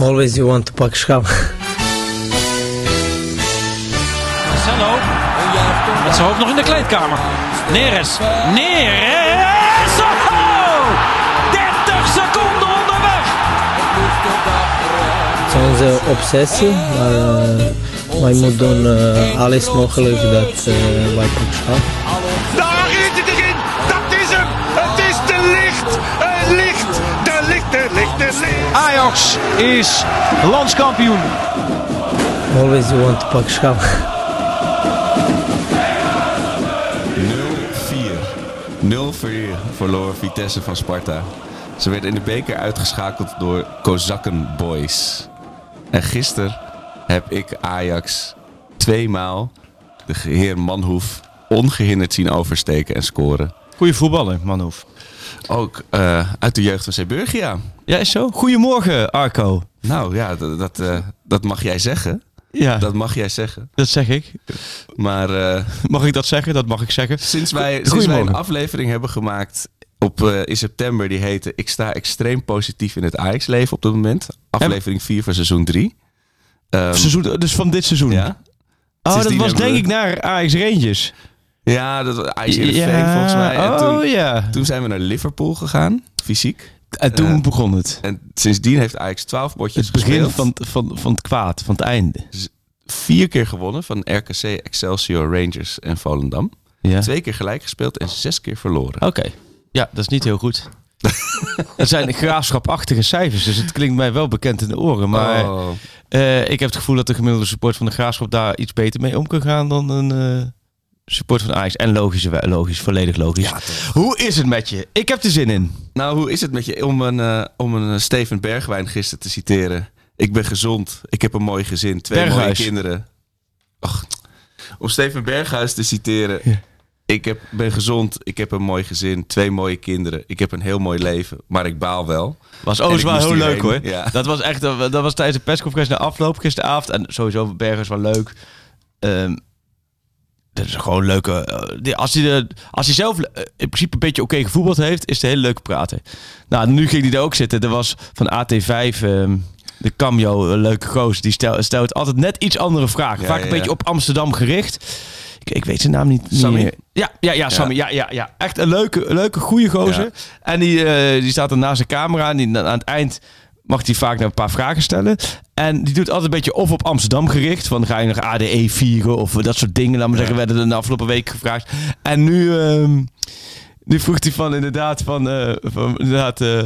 Always you want to pak schaal. Marcelo. Met zijn hoofd nog in de kleedkamer. Neres. Neres. Oh! 30 seconden onderweg. Het is onze obsessie, maar uh, wij moeten doen uh, alles mogelijk dat uh, wij pak schaal. Ajax is landskampioen. Always you want to pak schaal. 0-4 verloor Vitesse van Sparta. Ze werden in de beker uitgeschakeld door Kozakken Boys. En gisteren heb ik Ajax tweemaal de heer Manhoef ongehinderd zien oversteken en scoren. Goeie voetballer, Manhoef. Ook uh, uit de jeugd van Zeeburgia. Ja, is zo. Goedemorgen, Arco. Nou ja, dat, dat, uh, dat mag jij zeggen. Ja. Dat mag jij zeggen. Dat zeg ik. Maar uh, mag ik dat zeggen? Dat mag ik zeggen. Sinds wij, sinds wij een aflevering hebben gemaakt op, uh, in september, die heette Ik sta extreem positief in het Ajax-leven op dit moment. Aflevering 4 van seizoen 3. Um, seizoen, dus van dit seizoen? Ja. Oh, dat was denk we... ik naar Ajax Rangers. Ja, dat was ja. volgens mij. En oh toen, ja. Toen zijn we naar Liverpool gegaan, fysiek. En toen uh, begon het. En sindsdien heeft Ajax 12 bordjes Het begin gespeeld. van, van, van het kwaad, van het einde. Vier keer gewonnen van RKC, Excelsior, Rangers en Volendam. Ja. Twee keer gelijk gespeeld en zes keer verloren. Oké. Okay. Ja, dat is niet heel goed. dat zijn graafschapachtige cijfers, dus het klinkt mij wel bekend in de oren. Maar oh. uh, ik heb het gevoel dat de gemiddelde support van de graafschap daar iets beter mee om kan gaan dan een uh, support van Ajax. En logisch, logisch, volledig logisch. Ja, hoe is het met je? Ik heb er zin in. Nou, hoe is het met je? Om een, uh, om een Steven Bergwijn gisteren te citeren. Ik ben gezond. Ik heb een mooi gezin. Twee Berghuis. mooie kinderen. Och, om Steven Berghuis te citeren. Ja. Ik heb, ben gezond. Ik heb een mooi gezin. Twee mooie kinderen. Ik heb een heel mooi leven. Maar ik baal wel. Was overigens wel heel leuk hoor. Ja. Dat was echt. Dat was tijdens de persconferentie na afloop gisteravond. En sowieso Berghuis wel leuk. Um, dat is gewoon leuke. Uh, als, hij de, als hij zelf uh, in principe een beetje oké okay gevoetbald heeft, is het een hele leuke praten. Nou, nu ging hij er ook zitten. Er was van AT5. Um, de cameo, een leuke goos, die stelt, stelt altijd net iets andere vragen. Vaak ja, een beetje op Amsterdam gericht. Ik, ik weet zijn naam niet, Sammy? meer. Ja, ja, ja, Sammy. Ja, ja, ja. Echt een leuke, leuke goede gozer. En die, uh, die staat dan naast zijn camera. En die, aan het eind mag hij vaak een paar vragen stellen. En die doet altijd een beetje of op Amsterdam gericht. Van ga je nog ADE vieren of dat soort dingen. Laat maar zeggen, werden er de afgelopen week gevraagd. En nu, um, nu vroeg hij van inderdaad van, uh, van inderdaad... Uh,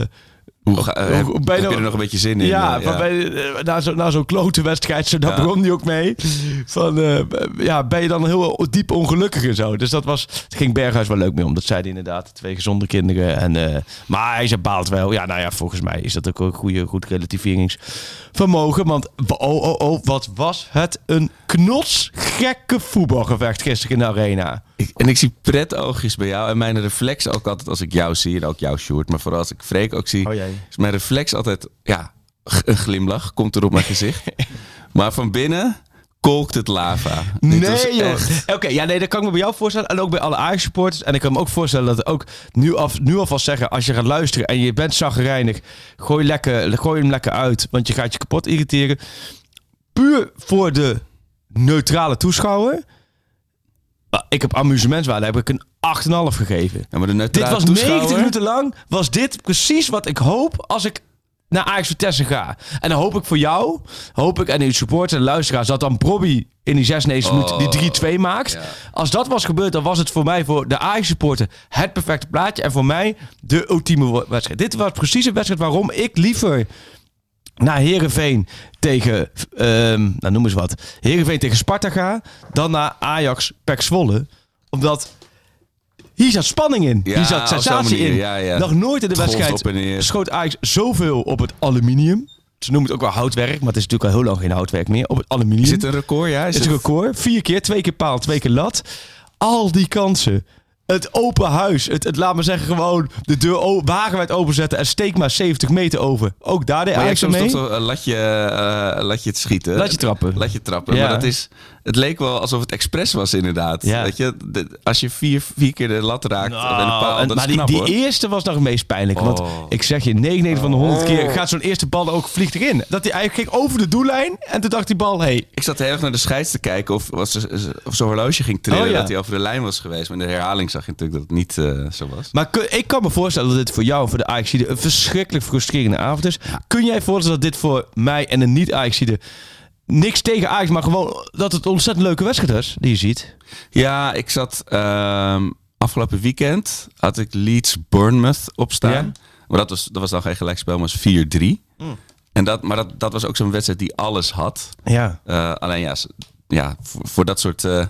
hoe ga, uh, heb, heb je er nog een beetje zin in? Ja, uh, ja. Bij, uh, na zo'n na klote wedstrijd, zo, daar ja. begon hij ook mee. Van, uh, ja, ben je dan heel diep ongelukkig en zo. Dus dat was, het ging Berghuis wel leuk mee om. Dat zei hij inderdaad, twee gezonde kinderen. En, maar hij zei baalt wel. Ja, nou ja, volgens mij is dat ook een goede, goed relativeringsvermogen. Want, oh, oh, oh, wat was het een knotsgekke voetbalgevecht gisteren in de arena. Ik, en ik zie pretoogjes bij jou. En mijn reflex ook altijd als ik jou zie. En ook jouw Sjoerd. Maar vooral als ik Freek ook zie. Oh, is mijn reflex altijd... Ja, een glimlach komt er op mijn gezicht. maar van binnen kolkt het lava. Nee joh. Oké, okay, ja nee, dat kan ik me bij jou voorstellen. En ook bij alle Ajax supporters. En ik kan me ook voorstellen dat ook nu, af, nu alvast zeggen... als je gaat luisteren en je bent zagrijnig... Gooi, lekker, gooi hem lekker uit. Want je gaat je kapot irriteren. Puur voor de neutrale toeschouwer... Ik heb amusementswaarde, heb ik een 8,5 gegeven. Ja, maar de dit was toeschouwer... 90 minuten lang. Was dit precies wat ik hoop als ik naar Ajax Vitesse ga. En dan hoop ik voor jou, hoop ik en uw supporters en luisteraars... dat dan Bobby in die 96 Oh. minuten die 3-2 maakt. Ja. Als dat was gebeurd, dan was het voor mij, voor de Ajax supporter... het perfecte plaatje. En voor mij de ultieme wedstrijd. Dit was precies een wedstrijd waarom ik liever naar Herenveen tegen, um, nou noem eens wat, Herenveen tegen Sparta ga, dan naar Ajax Pek Zwolle, omdat hier zat spanning in, Ja, hier zat sensatie manier, in. ja, ja. Nog nooit in de Het wedstrijd schoot Ajax zoveel op het aluminium. Ze noemen het ook wel houtwerk, maar het is natuurlijk al heel lang geen houtwerk meer. Op het aluminium. Is dit een record? Ja, is Het is het- een record. Vier keer, twee keer paal, twee keer lat. Al die kansen. Het open huis. Het, het laat me zeggen, gewoon de deur wagenwijd openzetten en steek maar 70 meter over. Ook daar Maar Ajax aan soms mee. toch zo, eh, laat, je, eh, laat je het schieten. Laat je trappen. Laat je trappen. Ja. Maar dat is, het leek wel alsof het expres was inderdaad. Ja. Weet je, de- als je vier, vier keer de lat raakt en een paal, Nou, en- maar knap die, die eerste was nog het meest pijnlijk. Want Oh. ik zeg je, 99 van de 100 keer gaat zo'n eerste bal ook vliegt erin. Dat hij eigenlijk ging over de doellijn en toen dacht die bal, hey, Ik zat heel erg naar de scheids te kijken of, was er- of zo'n horloge ging trillen Oh, ja. dat hij over de lijn was geweest. Maar in de herhaling zag je natuurlijk dat het niet eh, zo was. Maar kun- ik kan me voorstellen dat dit voor jou, voor de Ajaxide, een verschrikkelijk frustrerende avond is. Kun jij voorstellen dat dit voor mij en een niet-Ajaxide niks tegen Ajax, maar gewoon dat het een ontzettend leuke wedstrijd is die je ziet? Ja, ik zat ehm, afgelopen weekend had ik Leeds Bournemouth opstaan. Ja. Maar dat was, dat was dan geen gelijkspel, maar was 4-3. Mm. En dat, maar dat, dat was ook zo'n wedstrijd die alles had. Ja. Eh, alleen ja, ja voor, voor dat soort. eh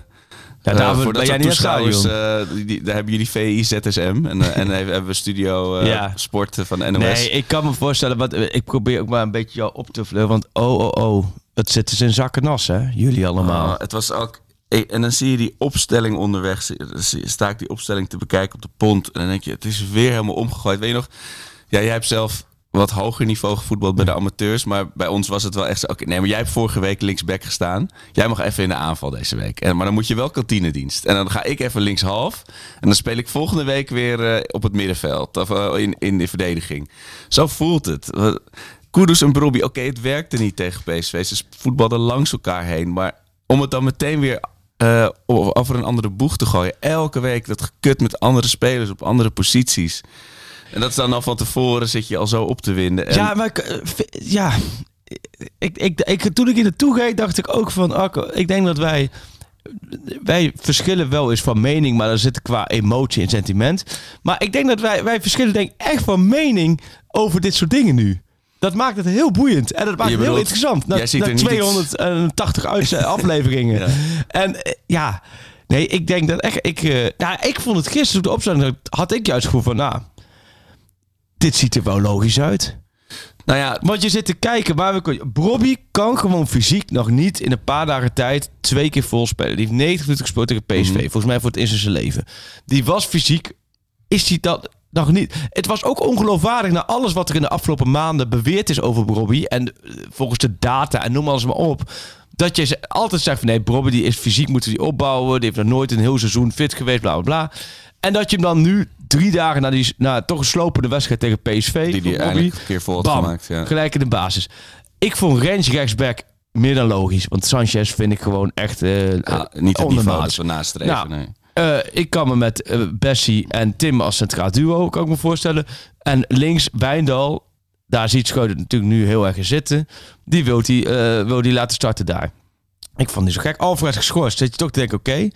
Ja, eh, daar voor ben dat jij niet toeschouwers, eh, die, daar hebben jullie VI ZSM en, eh, en hebben we studio Ja. sport van NOS. Nee, ik kan me voorstellen, wat, ik probeer ook maar een beetje jou op te vleuren. Want oh, oh, oh, het zit dus in zakken nas, hè? Jullie allemaal. Ah, het was ook. En dan zie je die opstelling onderweg. Sta ik die opstelling te bekijken op de pont. En dan denk je, het is weer helemaal omgegooid. Weet je nog? Ja, jij hebt zelf wat hoger niveau gevoetbald bij de amateurs. Maar bij ons was het wel echt zo. Oké, nee, maar jij hebt vorige week linksback gestaan. Jij mag even in de aanval deze week. En, maar dan moet je wel kantinedienst. En dan ga ik even linkshalf. En dan speel ik volgende week weer eh, op het middenveld. Of eh, in, in de verdediging. Zo voelt het. Kudus en Brobby, oké, het werkte niet tegen PSV. Ze voetbalden langs elkaar heen. Maar om het dan meteen weer eh, over een andere boeg te gooien. Elke week dat gekut met andere spelers op andere posities. En dat is dan al van tevoren zit je al zo op te winden. En Ja, maar ik, eh, ja, ik, ik, ik, toen ik hier naartoe ging, dacht ik ook van, Akko, ik denk dat wij, wij verschillen wel eens van mening, maar dan zit qua emotie en sentiment. Maar ik denk dat wij, wij verschillen denk echt van mening over dit soort dingen nu. Dat maakt het heel boeiend en dat maakt het heel interessant. Na, jij ziet na er niet iets- 280 uit- afleveringen. Ja. En eh, ja, nee, ik denk dat echt, ik, eh, nou, ik vond het gisteren op de opstelling, had ik juist het gevoel van, nou, dit ziet er wel logisch uit. nou ja, Want je zit te kijken waar we kunnen. Bobby kan gewoon fysiek nog niet in een paar dagen tijd twee keer vol spelen. Die heeft 90 minuten gespeeld tegen PSV. Mhm. Volgens mij voor het eerst in zijn leven. Die was fysiek. Is hij dat nog niet? Het was ook ongeloofwaardig naar alles wat er in de afgelopen maanden beweerd is over Bobby. En eh, volgens de data en noem alles maar op. Dat je altijd zegt van nee, Bobby die is fysiek, moeten die opbouwen. Die heeft nog nooit een heel seizoen fit geweest, bla bla bla. En dat je hem dan nu drie dagen na die na toch een slopende wedstrijd tegen PSV. die die eindelijk een keer had Bam, gemaakt. Ja. gelijk in de basis. Ik vond Rens rechtsback meer dan logisch. Want Sanchez vind ik gewoon echt uh, Ja, niet het niveau ondermaats. dat we nastreven. Nou, nee. Eh, ik kan me met eh, Bessie en Tim als centraal duo, kan ik me voorstellen. En links Wijndal, daar ziet Schreuder natuurlijk nu heel erg in zitten. Die wil die, eh, wil die laten starten daar. Ik vond die zo gek. Alvarez geschorst. Zit je toch te denken, oké.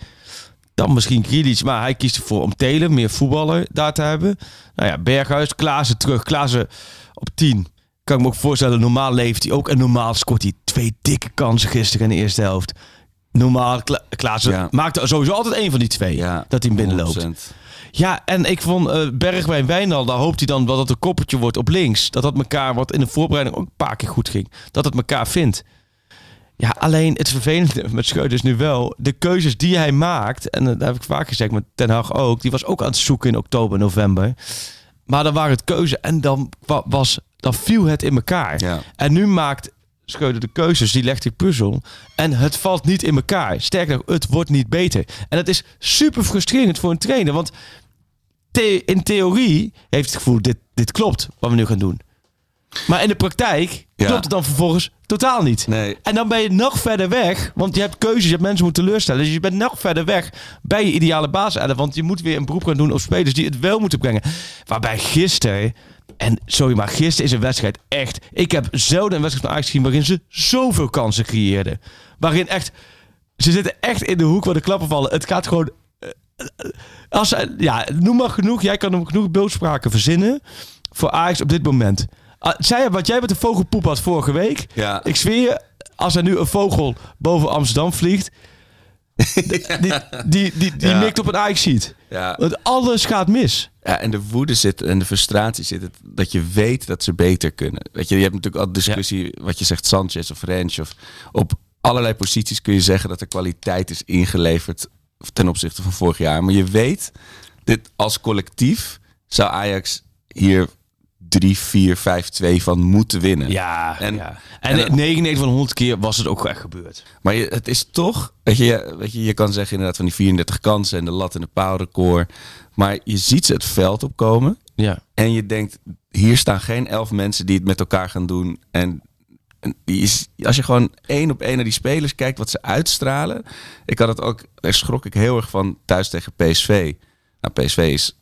Dan misschien Grealish, maar hij kiest ervoor om Telen, meer voetballer daar te hebben. Nou ja, Berghuis, Klaassen terug. Klaassen op 10. Kan ik me ook voorstellen, normaal leeft hij ook. En normaal scoort hij twee dikke kansen gisteren in de eerste helft. Normaal, Kla Klaassen Ja. maakte sowieso altijd één van die twee. Ja, dat hij hem binnenloopt. 100%. Ja, en ik vond eh Bergwijn Wijnal, daar hoopt hij dan wel dat het een koppeltje wordt op links. Dat dat elkaar, wat in de voorbereiding ook een paar keer goed ging, dat het elkaar vindt. Ja, alleen het vervelende met Schreuder is nu wel de keuzes die hij maakt. En dat heb ik vaak gezegd met Ten Hag ook. Die was ook aan het zoeken in oktober, november. Maar dan waren het keuzen en dan, wa- was, dan viel het in elkaar. Ja. En nu maakt Schreuder de keuzes, die legt die puzzel. En het valt niet in elkaar. Sterker nog, het wordt niet beter. En dat is super frustrerend voor een trainer. Want in theorie heeft het gevoel, dit, dit klopt wat we nu gaan doen. Maar in de praktijk Ja. klopt het dan vervolgens totaal niet. Nee. En dan ben je nog verder weg. Want je hebt keuzes, je hebt mensen moeten teleurstellen. Dus je bent nog verder weg bij je ideale basis. Want je moet weer een beroep gaan doen op spelers die het wel moeten brengen. Waarbij gisteren... En sorry, maar gisteren is een wedstrijd echt... Ik heb zelden een wedstrijd van Ajax gezien waarin ze zoveel kansen creëerden. Waarin echt... Ze zitten echt in de hoek waar de klappen vallen. Het gaat gewoon... eh, eh, Als, ja, noem maar genoeg. Jij kan hem genoeg beeldspraken verzinnen voor Ajax op dit moment. Ah, Zij, wat jij met de vogelpoep had vorige week. Ja. Ik zweer je, als er nu een vogel boven Amsterdam vliegt... die, die, die, die, die Ja. mikt op een Ajax-sheet. Ja. Want alles gaat mis. Ja, en de woede zit en de frustratie zit het dat je weet dat ze beter kunnen. Weet je, je hebt natuurlijk al discussie wat je zegt Sanchez of Rens of op allerlei posities kun je zeggen dat er kwaliteit is ingeleverd ten opzichte van vorig jaar. Maar je weet dit als collectief zou Ajax hier 3, 4, 5, 2 van moeten winnen. Ja, En- ja. en, en- 99 van de 100 keer was het ook echt gebeurd. Maar je, het is toch, weet je, weet je, je kan zeggen inderdaad van die 34 kansen en de lat en de paalrecord. Maar je ziet ze het veld opkomen Ja. en je denkt, hier staan geen elf mensen die het met elkaar gaan doen. En, is- als je gewoon één op één naar die spelers kijkt, wat ze uitstralen. Ik had het ook, daar schrok ik heel erg van thuis tegen PSV. Nou, PSV is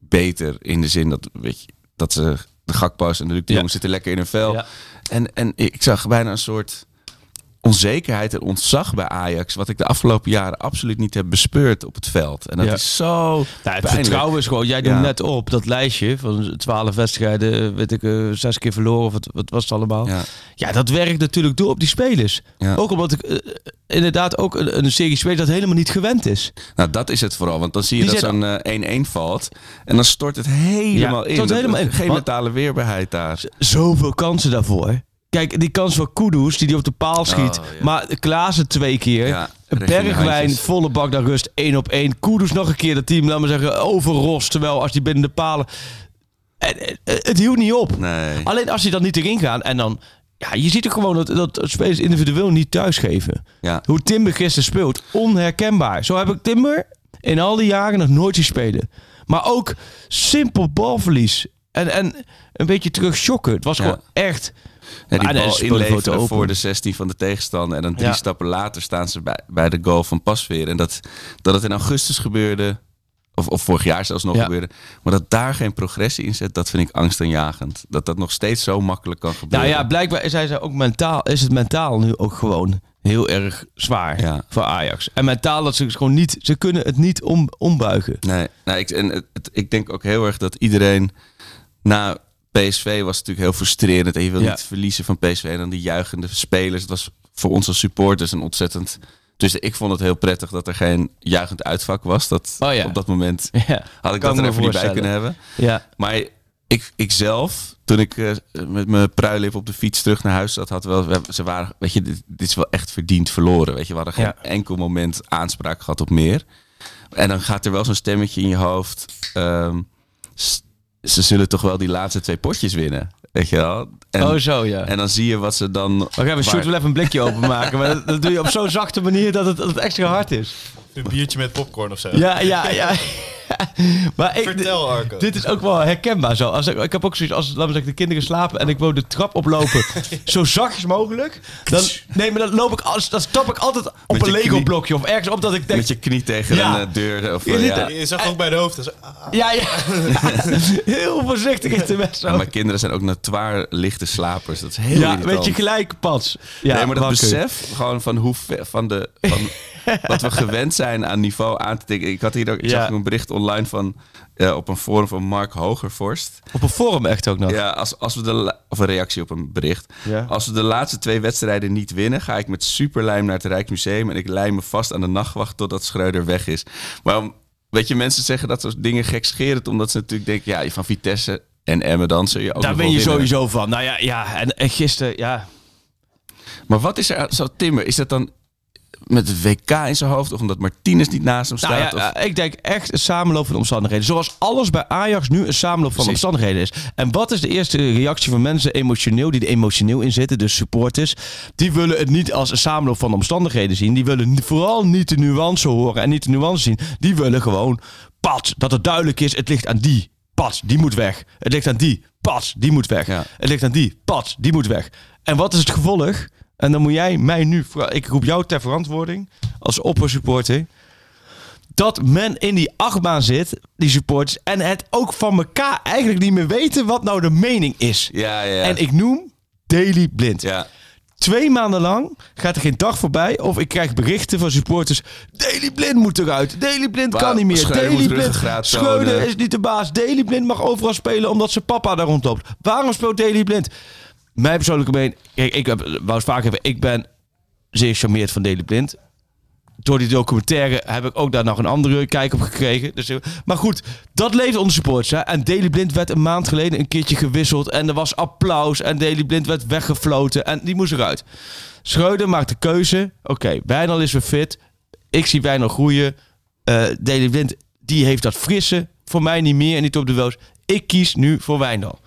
beter in de zin dat, weet je, dat ze de Gakpo's en de Luc de Ja. Zitten lekker in hun vel. Ja. En, en ik zag bijna een soort onzekerheid en ontzag bij Ajax, wat ik de afgelopen jaren absoluut niet heb bespeurd op het veld. En dat Ja. is zo. Nou, het pijnlijk. vertrouwen is gewoon, jij doet Ja. net op dat lijstje van 12 wedstrijden, weet ik, eh, zes keer verloren of wat, wat was het allemaal. Ja. Ja. dat werkt natuurlijk door op die spelers. Ja. Ook omdat ik eh, inderdaad ook een, een serie spelers dat helemaal niet gewend is. Nou, dat is het vooral. Want dan zie je Die dat zo'n eh, 1-1 valt. En dan stort het helemaal in. stort helemaal in. Geen mentale weerbaarheid daar. Zoveel kansen daarvoor. Kijk, die kans van Kudus, die die op de paal schiet. Oh, ja. Maar Klaassen twee keer. Ja, Bergwijn, volle bak naar rust, één op één. Kudus nog een keer dat team, laat maar zeggen, overrost. Terwijl als die binnen de palen... En, eh, het hield niet op. Nee. Alleen als hij dan niet erin gaat en dan... Ja, je ziet ook gewoon dat, dat spelers individueel niet thuisgeven. Ja. Hoe Timber gisteren speelt, onherkenbaar. Zo heb ik Timber in al die jaren nog nooit zien spelen. Maar ook simpel balverlies. En, en een beetje terug shocken. Het was gewoon echt... Ja, die Ah, nee, bal voor inleveren de 16 van de tegenstander. En dan drie Ja. stappen later staan ze bij, bij de goal van Pasveer. En dat, dat het in augustus gebeurde, of, of vorig jaar zelfs nog Ja. gebeurde. Maar dat daar geen progressie in zit, dat vind ik angstaanjagend. Dat dat nog steeds zo makkelijk kan gebeuren. Nou ja, blijkbaar zijn ze ook mentaal, is het mentaal nu ook gewoon heel erg zwaar Ja. voor Ajax. En mentaal dat ze het gewoon niet, ze kunnen het niet om, ombuigen. Nee, nou, ik, en het- ik denk ook heel erg dat iedereen na PSV was natuurlijk heel frustrerend. En je wil Ja. niet verliezen van PSV. En dan die juichende spelers. Het was voor ons als supporters een ontzettend... Dus ik vond het heel prettig dat er geen juichend uitvak was. Dat Oh ja. Op dat moment Ja, had ik kan dat er even niet bij kunnen hebben. Ja, Maar ik, ik zelf, toen ik eh, met mijn pruilip op de fiets terug naar huis zat, had wel, we- ze waren, weet je, dit, dit is wel echt verdiend verloren. Weet je, we hadden geen Ja. enkel moment aanspraak gehad op meer. En dan gaat er wel zo'n stemmetje in je hoofd. s- ze zullen toch wel die laatste twee potjes winnen. Weet je wel? En, oh zo ja. en dan zie je wat ze dan. Wacht even, waar- Sjoerd wil even een blikje openmaken. Maar dat, dat doe je op zo'n zachte manier dat het, dat het extra hard is. Een biertje met popcorn of zo. Ja, ja, ja. maar ik, Vertel, Arco. Dit is ook wel herkenbaar zo. Als ik, ik heb ook zoiets als laten we zeggen, de kinderen slapen en ik wil de trap oplopen zo zachtjes mogelijk. Dan, nee, maar dan loop ik als, dan stap ik altijd op Met een je Lego knie. blokje of ergens op dat ik denk. Met je knie tegen Ja. een eh, deur. Of, Je eh, ja. Je zag ook bij de hoofd. dus, ah, Ja, ja. Heel voorzichtig is de. Ja, mijn kinderen zijn ook notoire lichte slapers. Dat is heel Ja, irritant. weet je gelijk, Pats. Ja, nee, maar dat wakker. besef gewoon van hoe ver, van de van wat we gewend zijn aan niveau aan te tikken. Ik had hier ook ik Ja. zag een bericht online van op een forum van Mark Hogervorst. Op een forum echt ook nog. Ja, als, als we de of een reactie op een bericht. Ja. Als we de laatste twee wedstrijden niet winnen, ga ik met superlijm naar het Rijksmuseum en ik lijm me vast aan de nachtwacht totdat Schreuder weg is. Maar weet je, mensen zeggen dat soort dingen gekscherend omdat ze natuurlijk denken, ja, van Vitesse en Emmen dan zul je ook Daar ben je winnen. sowieso van. Nou ja, ja en, en gisteren, ja. Maar wat is er zo Timmer? Is dat dan met het WK in zijn hoofd of omdat Martinez niet naast hem Nou staat? ja, of- eh, ik denk echt een samenloop van omstandigheden. Zoals alles bij Ajax nu een samenloop van Precies. omstandigheden is. En wat is de eerste reactie van mensen emotioneel, die er emotioneel in zitten, dus supporters? Die willen het niet als een samenloop van omstandigheden zien. Die willen vooral niet de nuance horen en niet de nuance zien. Die willen gewoon, pat, dat het duidelijk is, het ligt aan die. Pat, die moet weg. Het ligt aan die. Pat, die moet weg. Ja. Het ligt aan die. Pat, die moet weg. En wat is het gevolg? En dan moet jij mij nu... Ik roep jou ter verantwoording als oppersupporter dat men in die achtbaan zit, die supporters, en het ook van elkaar eigenlijk niet meer weten wat nou de mening is. ja, ja. En ik noem Daily Blind. ja. Twee maanden lang gaat er geen dag voorbij of ik krijg berichten van supporters. Daily Blind moet eruit. Daily Blind kan niet meer. Daily Blind. Schreuder is niet de baas. Daily Blind mag overal spelen omdat zijn papa daar rondloopt. Waarom speelt Daily Blind? Mijn persoonlijke mening. Kijk, ik heb, wou het vaak hebben. Ik ben zeer charmeerd van Daily Blind door die documentaire heb ik ook daar nog een andere kijk op gekregen. Dus, maar goed, dat leeft onder supporters. Hè? En Daily Blind werd een maand geleden een keertje gewisseld. En er was applaus. En Daily Blind werd weggefloten. En die moest eruit. Schreuder maakt de keuze. Oké, Wijnal is weer fit. Ik zie Wijnal groeien. Eh Daily Blind die heeft dat frisse. Voor mij niet meer en niet op de wels. Ik kies nu voor Wijndal.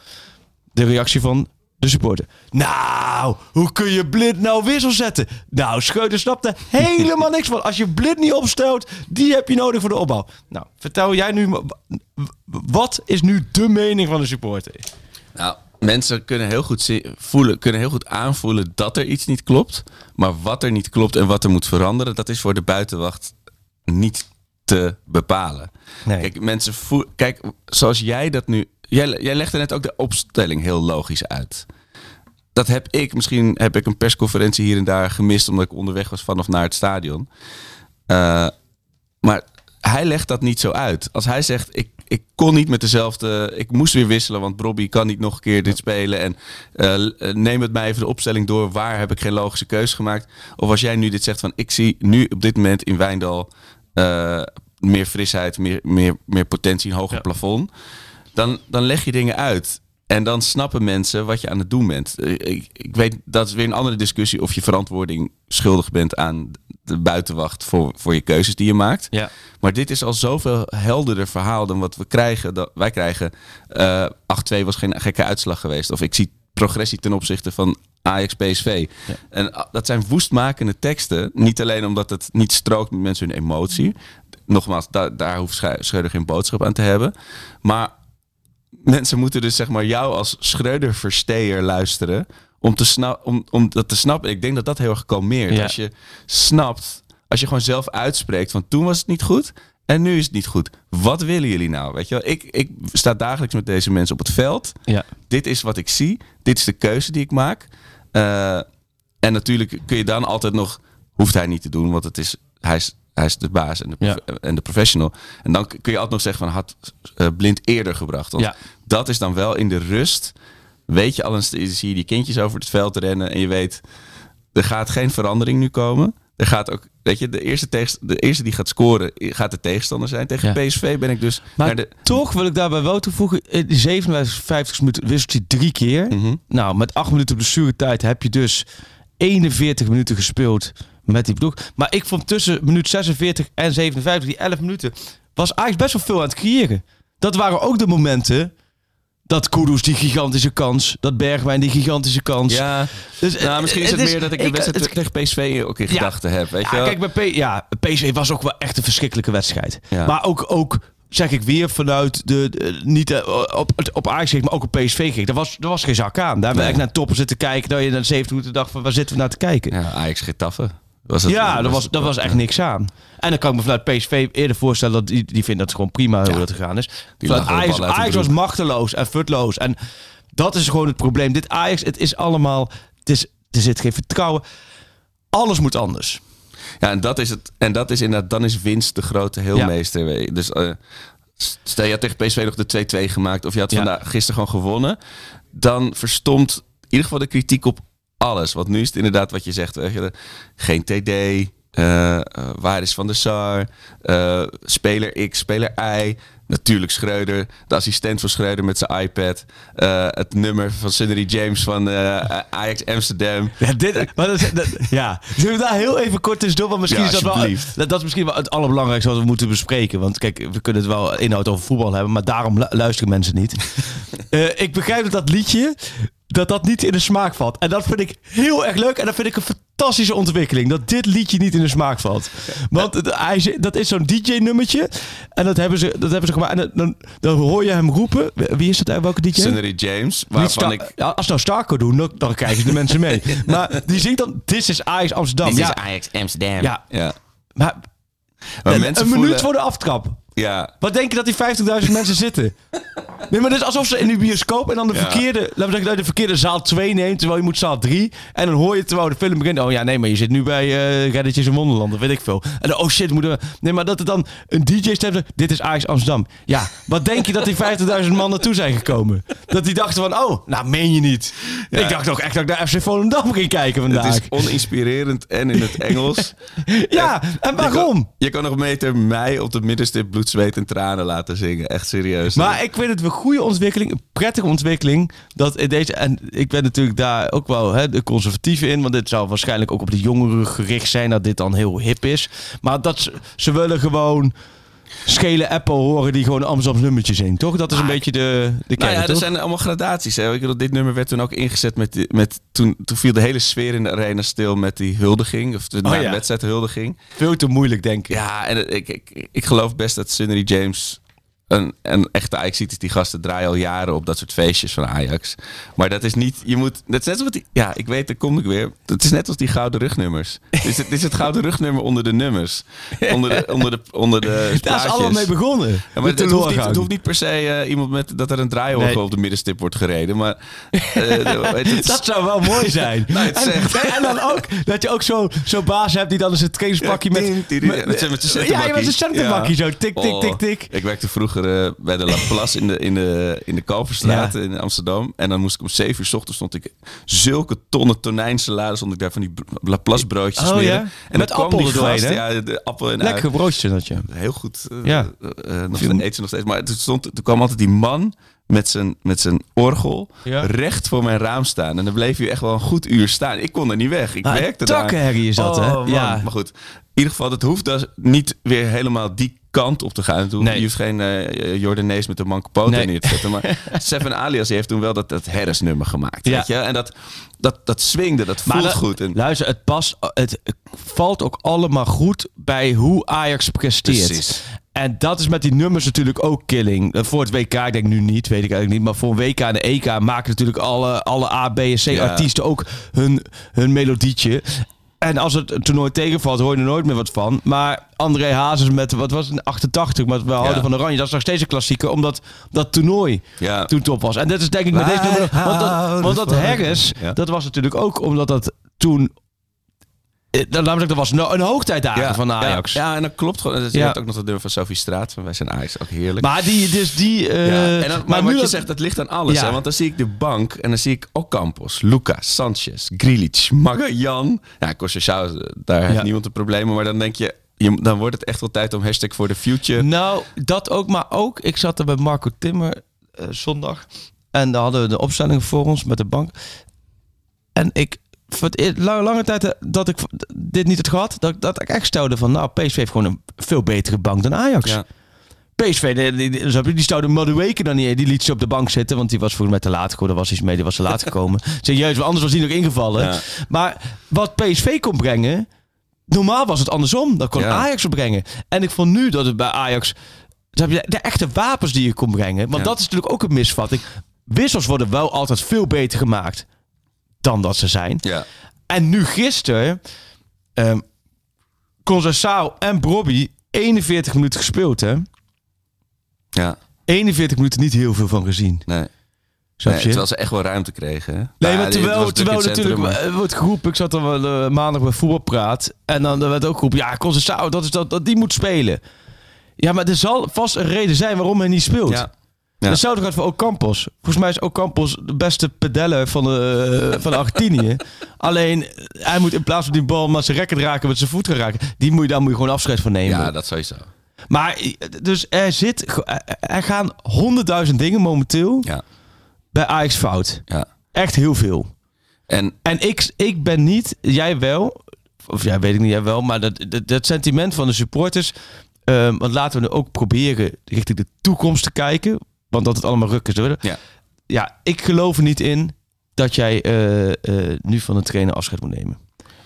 De reactie van de supporter. Nou, hoe kun je blind nou wissel zetten? Nou, Schreuder snapt er helemaal niks van. Als je blind niet opstelt, die heb je nodig voor de opbouw. Nou, vertel jij nu, wat is nu de mening van de supporter? Nou, mensen kunnen heel goed voelen, kunnen heel goed aanvoelen dat er iets niet klopt. Maar wat er niet klopt en wat er moet veranderen, dat is voor de buitenwacht niet te bepalen. Nee. Kijk, mensen voelen. Kijk, zoals jij dat nu. Jij, jij legde net ook de opstelling heel logisch uit. Dat heb ik. Misschien heb ik een persconferentie hier en daar gemist omdat ik onderweg was van of naar het stadion. Eh, maar hij legt dat niet zo uit. Als hij zegt, ik, ik kon niet met dezelfde... Ik moest weer wisselen, want Bobby kan niet nog een keer dit spelen. En eh, neem het mij even de opstelling door. Waar heb ik geen logische keuze gemaakt? Of als jij nu dit zegt van... Ik zie nu op dit moment in Wijndal eh, meer frisheid, meer, meer, meer potentie, een hoger plafond. Dan, dan leg je dingen uit. En dan snappen mensen wat je aan het doen bent. Eh, Ik, ik weet, dat is weer een andere discussie of je verantwoording schuldig bent aan de buitenwacht voor, voor je keuzes die je maakt. Ja. Maar dit is al zoveel helderder verhaal dan wat we krijgen. Dat wij krijgen eh 8-2 was geen gekke uitslag geweest. Of ik zie progressie ten opzichte van Ajax PSV. En ah, dat zijn woestmakende teksten. Niet alleen omdat het niet strookt met mensen hun emotie. Nogmaals, daar, daar hoeft Schreuder geen boodschap aan te hebben. Maar mensen moeten dus zeg maar jou als Schreuder-versteer luisteren. Om, te sna- om, om dat te snappen. Ik denk dat dat heel erg kalmeert. Ja. Als je snapt, als je gewoon zelf uitspreekt van toen was het niet goed en nu is het niet goed. Wat willen jullie nou? Weet je wel? Ik, ik sta dagelijks met deze mensen op het veld. Ja. Dit is wat ik zie. Dit is de keuze die ik maak. Eh, en natuurlijk kun je dan altijd nog, hoeft hij niet te doen, want het is, hij is, hij is de baas en de, prof- en de professional. En dan kun je altijd nog zeggen van had eh, blind eerder gebracht. Want Ja. dat is dan wel in de rust. Weet je al eens, zie je die kindjes over het veld rennen en je weet, er gaat geen verandering nu komen. Er gaat ook, weet je, de eerste, de eerste die gaat scoren gaat de tegenstander zijn. Tegen Ja. PSV ben ik dus Maar naar de, toch wil ik daarbij wel toevoegen, in de 57 minuten wisselt hij drie keer. Mhm. Nou, met acht minuten blessuretijd heb je dus 41 minuten gespeeld met die ploeg. Maar ik vond tussen minuut 46 en 57, die 11 minuten, was Ajax best wel veel aan het creëren. Dat waren ook de momenten dat Kudus die gigantische kans, dat Bergwijn die gigantische kans. Ja, Dus, nou, misschien is het, meer dat ik de ik- wedstrijd tegen PSV ook in Ja. gedachten heb. Weet je ja, kijk, bij P ja, PSV was ook wel echt een verschrikkelijke wedstrijd. Ja. Maar ook, ook, zeg ik weer, vanuit de, de- niet eh, op, op Ajax maar ook op PSV gericht. Er was, er was geen zak aan. Daar Nee. echt naar toppen zitten kijken. Dat je na 70 minuten dacht van, waar zitten we naar te kijken? Ja, Ja, Ajax Getafe. Was het, daar was, daar was echt niks aan. En dan kan ik me vanuit PSV eerder voorstellen dat die, die vindt dat het gewoon prima hoe dat gegaan is. Die Vanuit Ajax, Ajax was machteloos en futloos. En dat is gewoon het probleem. Dit Ajax, het is allemaal, het is, er zit geen vertrouwen. Alles moet anders. Ja, en dat is het. En dat is inderdaad, dan is winst de grote heelmeester. je. Dus eh, stel je had tegen PSV nog de 2-2 gemaakt, of je had Ja. vandaag gisteren gewoon gewonnen, dan verstomt in ieder geval de kritiek op alles. Want nu is het inderdaad wat je zegt, je, geen TD. eh, eh, waar is Van der Sar? eh, speler X, speler Y. Natuurlijk Schreuder, de assistent van Schreuder met zijn iPad. het nummer van Sunny James van eh, Ajax Amsterdam. Ja, dit, maar dat, dat- ja. Zullen we daar heel even kort tussendoor? Want misschien Ja, is dat wel, dat, dat is misschien wel het allerbelangrijkste wat we moeten bespreken. Want kijk, we kunnen het wel inhoud over voetbal hebben, maar daarom lu- luisteren mensen niet. Ik begrijp dat dat liedje, dat dat niet in de smaak valt. En dat vind ik heel erg leuk. En dat vind ik een fantastische ontwikkeling. Dat dit liedje niet in de smaak valt. Want hij, dat is zo'n DJ-nummertje. En dat hebben ze, dat hebben ze gemaakt. En dan, dan, hoor je hem roepen. Wie is dat? Welke DJ? Sunny James, waarvan ik... Ja, als nou Starco doen, dan, dan krijgen de mensen mee. Maar die zingt dan, This is Ajax Amsterdam. ja, Ajax Amsterdam. ja, Ja. maar Maar een, mensen een voelen, minuut voor de aftrap. Ja, Wat denk je dat die 50.000 mensen zitten? Nee, maar het is alsof ze in die bioscoop en dan de verkeerde, laten we zeggen, de verkeerde zaal 2 neemt, terwijl je moet zaal 3. En dan hoor je terwijl de film begint, oh ja, nee, maar je zit nu bij eh Redditjes in Wonderland, dat weet ik veel. En dan, oh shit, moeten we... Nee, maar dat er dan een DJ-stem zegt, dit is Ajax Amsterdam. Ja, wat denk je dat die 50.000 man naartoe zijn gekomen? Dat die dachten van, oh, nou meen je niet. Ik dacht ook echt dat ik naar FC Volendam ging kijken vandaag. het is oninspirerend en in het Engels. Ja, en waarom? Je kan, je kan nog meter mij op de middenstip bloed, zweet en tranen laten zingen. Echt serieus. Maar ik vind het een goede ontwikkeling, een prettige ontwikkeling. Dat in deze, en ik ben natuurlijk daar ook wel hè, de conservatieve in. Want dit zou waarschijnlijk ook op de jongeren gericht zijn. Dat dit dan heel hip is. Maar dat ze, ze willen gewoon schele Apple horen die gewoon Amsterdams nummertje zingt, toch? Dat is een beetje de, de kern, Nou ja, er zijn allemaal gradaties. Hè. Ik bedoel, dit nummer werd toen ook ingezet met... met toen, toen viel de hele sfeer in de arena stil met die huldiging. Of de, na de Oh ja. wedstrijd huldiging. Veel te moeilijk, denk ik. Ja, en ik, ik, ik geloof best dat Sunny James een, een echte ajax is. Die gasten draaien al jaren op dat soort feestjes van Ajax. Maar dat is niet... Je moet... Dat is net zoals die... Ja, ik weet, daar kom ik weer. Het is net als die gouden rugnummers. Dit is het, dit is het gouden rugnummer onder de nummers. Onder de, onder de, onder de Daar is allemaal mee begonnen. Ja, maar het, hoeft niet, het hoeft niet per se eh, iemand met dat er een draaiorgel Nee. op de middenstip wordt gereden. Maar eh, het, Dat zou wel mooi zijn. Nou, en, dan ook dat je ook zo'n zo baas hebt die dan eens het trainingspakje Ja, met, tien. Met met zijn Ja, ja, met zijn centerbakkie. zo. Tik, tik, Oh, tik, tik. Ik werkte vroeger eh, bij de La Place in de, in de, in de Kalverstraat in Amsterdam. En dan moest ik om 7 uur s ochtends stond ik zulke tonnen tonijnsalade stond ik daar van die br- La Place broodjes Oh, smeren. ja? En Met dan kwam appel die er doorheen, gast, hè? Ja, de appel en Lekker broodje dat je. Heel goed. eh, Ja. eh, nog steeds, eet ze nog steeds. Maar toen, stond, toen kwam altijd die man met zijn, met zijn orgel Ja. recht voor mijn raam staan. En dan bleef hij echt wel een goed uur staan. Ik kon er niet weg. Ik Ah, werkte daar. takkenherrie is dat, Oh, hè? man. Ja. Maar goed, in ieder geval, het hoeft dus niet weer helemaal die kant op te gaan. Hoeft- Nee. Je hoeft geen eh Jordanees met een manke poot Nee. neer te zetten. Maar Seven Alias heeft toen wel dat, dat Harris-nummer gemaakt. Ja. Weet je? En dat, dat, dat swingde, dat voelt goed. En, Luister, het past, het valt ook allemaal goed bij hoe Ajax presteert. Precies. En dat is met die nummers natuurlijk ook killing. Eh, Voor het WK, ik denk nu niet, weet ik eigenlijk niet. Maar voor een WK en de EK maken natuurlijk alle, alle A, B en C Ja. artiesten ook hun, hun melodietje. En als het toernooi tegenvalt, hoor je er nooit meer wat van. Maar André Hazes met, wat was het, 88, maar we houden Ja. van Oranje. Dat is nog steeds een klassieker, omdat dat toernooi Ja. toen top was. En dat is denk ik met deze nummer... Want dat, want dat van- Harris, Ja. dat was natuurlijk ook omdat dat toen... eh, Dan namelijk, dat was een, hoogtijdagen van Ajax. Ja, ja, en dat klopt gewoon. Je Ja. hebt ook nog dat nummer van Sophie Straat. Van wij zijn Ajax, ook heerlijk. Maar die, dus die... eh, Ja, en dan, maar, wat je dat- zegt, dat ligt aan alles. Ja. Hè? Want dan zie ik de bank en dan zie ik Ocampos, Lucas, Sanchez, Grilic, Magajan. Ja, Conceição, daar heeft niemand een probleem. Maar dan denk je, je, dan wordt het echt wel tijd om hashtag for the future. Nou, dat ook, maar ook. Ik zat er bij Marco Timmer eh, zondag. En daar hadden we de opstelling voor ons met de bank. En ik, voor het lange, lange tijd eh, dat ik dit niet had gehad, dat, dat ik echt stelde van, nou, PSV heeft gewoon een veel betere bank dan Ajax. Ja. PSV, die, die, die, stouwde Madueke dan niet. Die liet ze op de bank zitten, want die was volgens mij te laat. Er was iets mee, die was te laat gekomen. Serieus, anders was die nog ingevallen. Ja. Maar wat PSV kon brengen, normaal was het andersom. Dat kon Ja. Ajax het brengen. En ik vond nu dat het bij Ajax... je de echte wapens die je kon brengen. Want Ja. dat is natuurlijk ook een misvatting. Wissels worden wel altijd veel beter gemaakt dan dat ze zijn. Ja. En nu gisteren... Um, en Brobby 41 minuten gespeeld, hè? ja, 41 minuten niet heel veel van gezien. nee. Nee terwijl ze echt wel ruimte kregen. hè? Nee, maar terwijl, terwijl natuurlijk maar- eh, wordt geroepen, ik zat er wel eh, maandag bij voetbalpraat en dan werd ook geroepen, ja, Conceição, dat is dat, dat die moet spelen. Ja, maar er zal vast een reden zijn waarom hij niet speelt. Ja. Ja. Hetzelfde gaat voor Ocampos. Volgens mij is Ocampos de beste pedeller van, de, van Argentinië. Alleen, hij moet in plaats van die bal maar zijn rekken raken met zijn voet gaan raken. Die moet je, daar moet je gewoon afscheid van nemen. Ja, dat sowieso. Maar, eh, dus er zit, er gaan honderdduizend dingen momenteel Ja, bij Ajax fout. ja. Echt heel veel. En En ik, ik ben niet, jij wel, of jij weet ik niet, jij wel, maar dat, dat, dat sentiment van de supporters. ehm, want laten we nu ook proberen richting de toekomst te kijken. Want dat het allemaal ruk is. Ja. ja, ik geloof er niet in dat jij eh, eh, nu van een trainer afscheid moet nemen.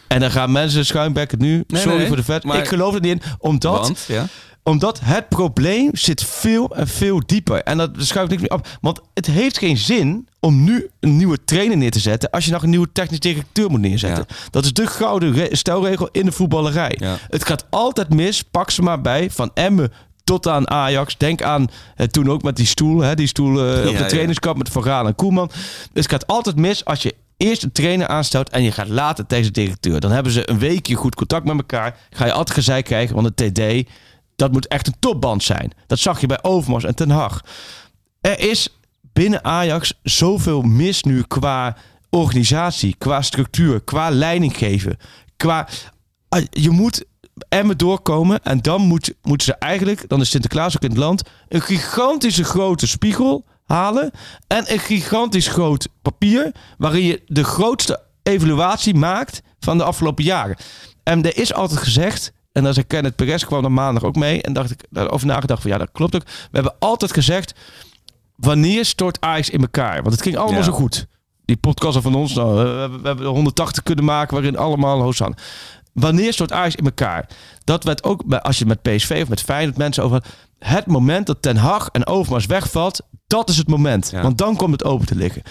En dan gaan mensen schuimbekken nu. Nee, sorry nee, voor de vet. maar- Ik geloof er niet in, omdat want, ja. omdat het probleem zit veel en veel dieper. En dat schuift niks meer af. Want het heeft geen zin om nu een nieuwe trainer neer te zetten... als je nog een nieuwe technisch directeur moet neerzetten. Dat is de gouden re- stelregel in de voetballerij. Ja. Het gaat altijd mis. Pak ze maar bij. Van Emmen tot aan Ajax. Denk aan eh, toen ook met die stoel. Hè, die stoel eh, op Ja, de ja. trainingskamp met Van Gaal en Koeman. Dus het gaat altijd mis als je eerst een trainer aanstelt... en je gaat later tegen de directeur. Dan hebben ze een weekje goed contact met elkaar. Ga je altijd gezeik krijgen, want de TD... Dat moet echt een topband zijn. Dat zag je bij Overmars en Ten Hag. Er is binnen Ajax zoveel mis nu qua organisatie, qua structuur, qua leiding geven. Qua, Ah, je moet Emmen doorkomen en dan moet, moeten ze eigenlijk, dan is Sinterklaas ook in het land, een gigantische grote spiegel halen en een gigantisch groot papier waarin je de grootste evaluatie maakt van de afgelopen jaren. En er is altijd gezegd, En dan zei Kenneth Perez kwam dan maandag ook mee. En dacht ik daarover nagedacht van ja, dat klopt ook. We hebben altijd gezegd, wanneer stort Ajax in elkaar? Want het ging allemaal Ja. zo goed. Die podcast van ons, nou, we, hebben- we hebben er 180 kunnen maken waarin allemaal Hosan. Wanneer stort Ajax in elkaar? Dat werd ook, bij- als je met PSV of met Feyenoord mensen over het moment dat Ten Hag en Overmars wegvalt, dat is het moment. Ja. Want dan komt het open te liggen.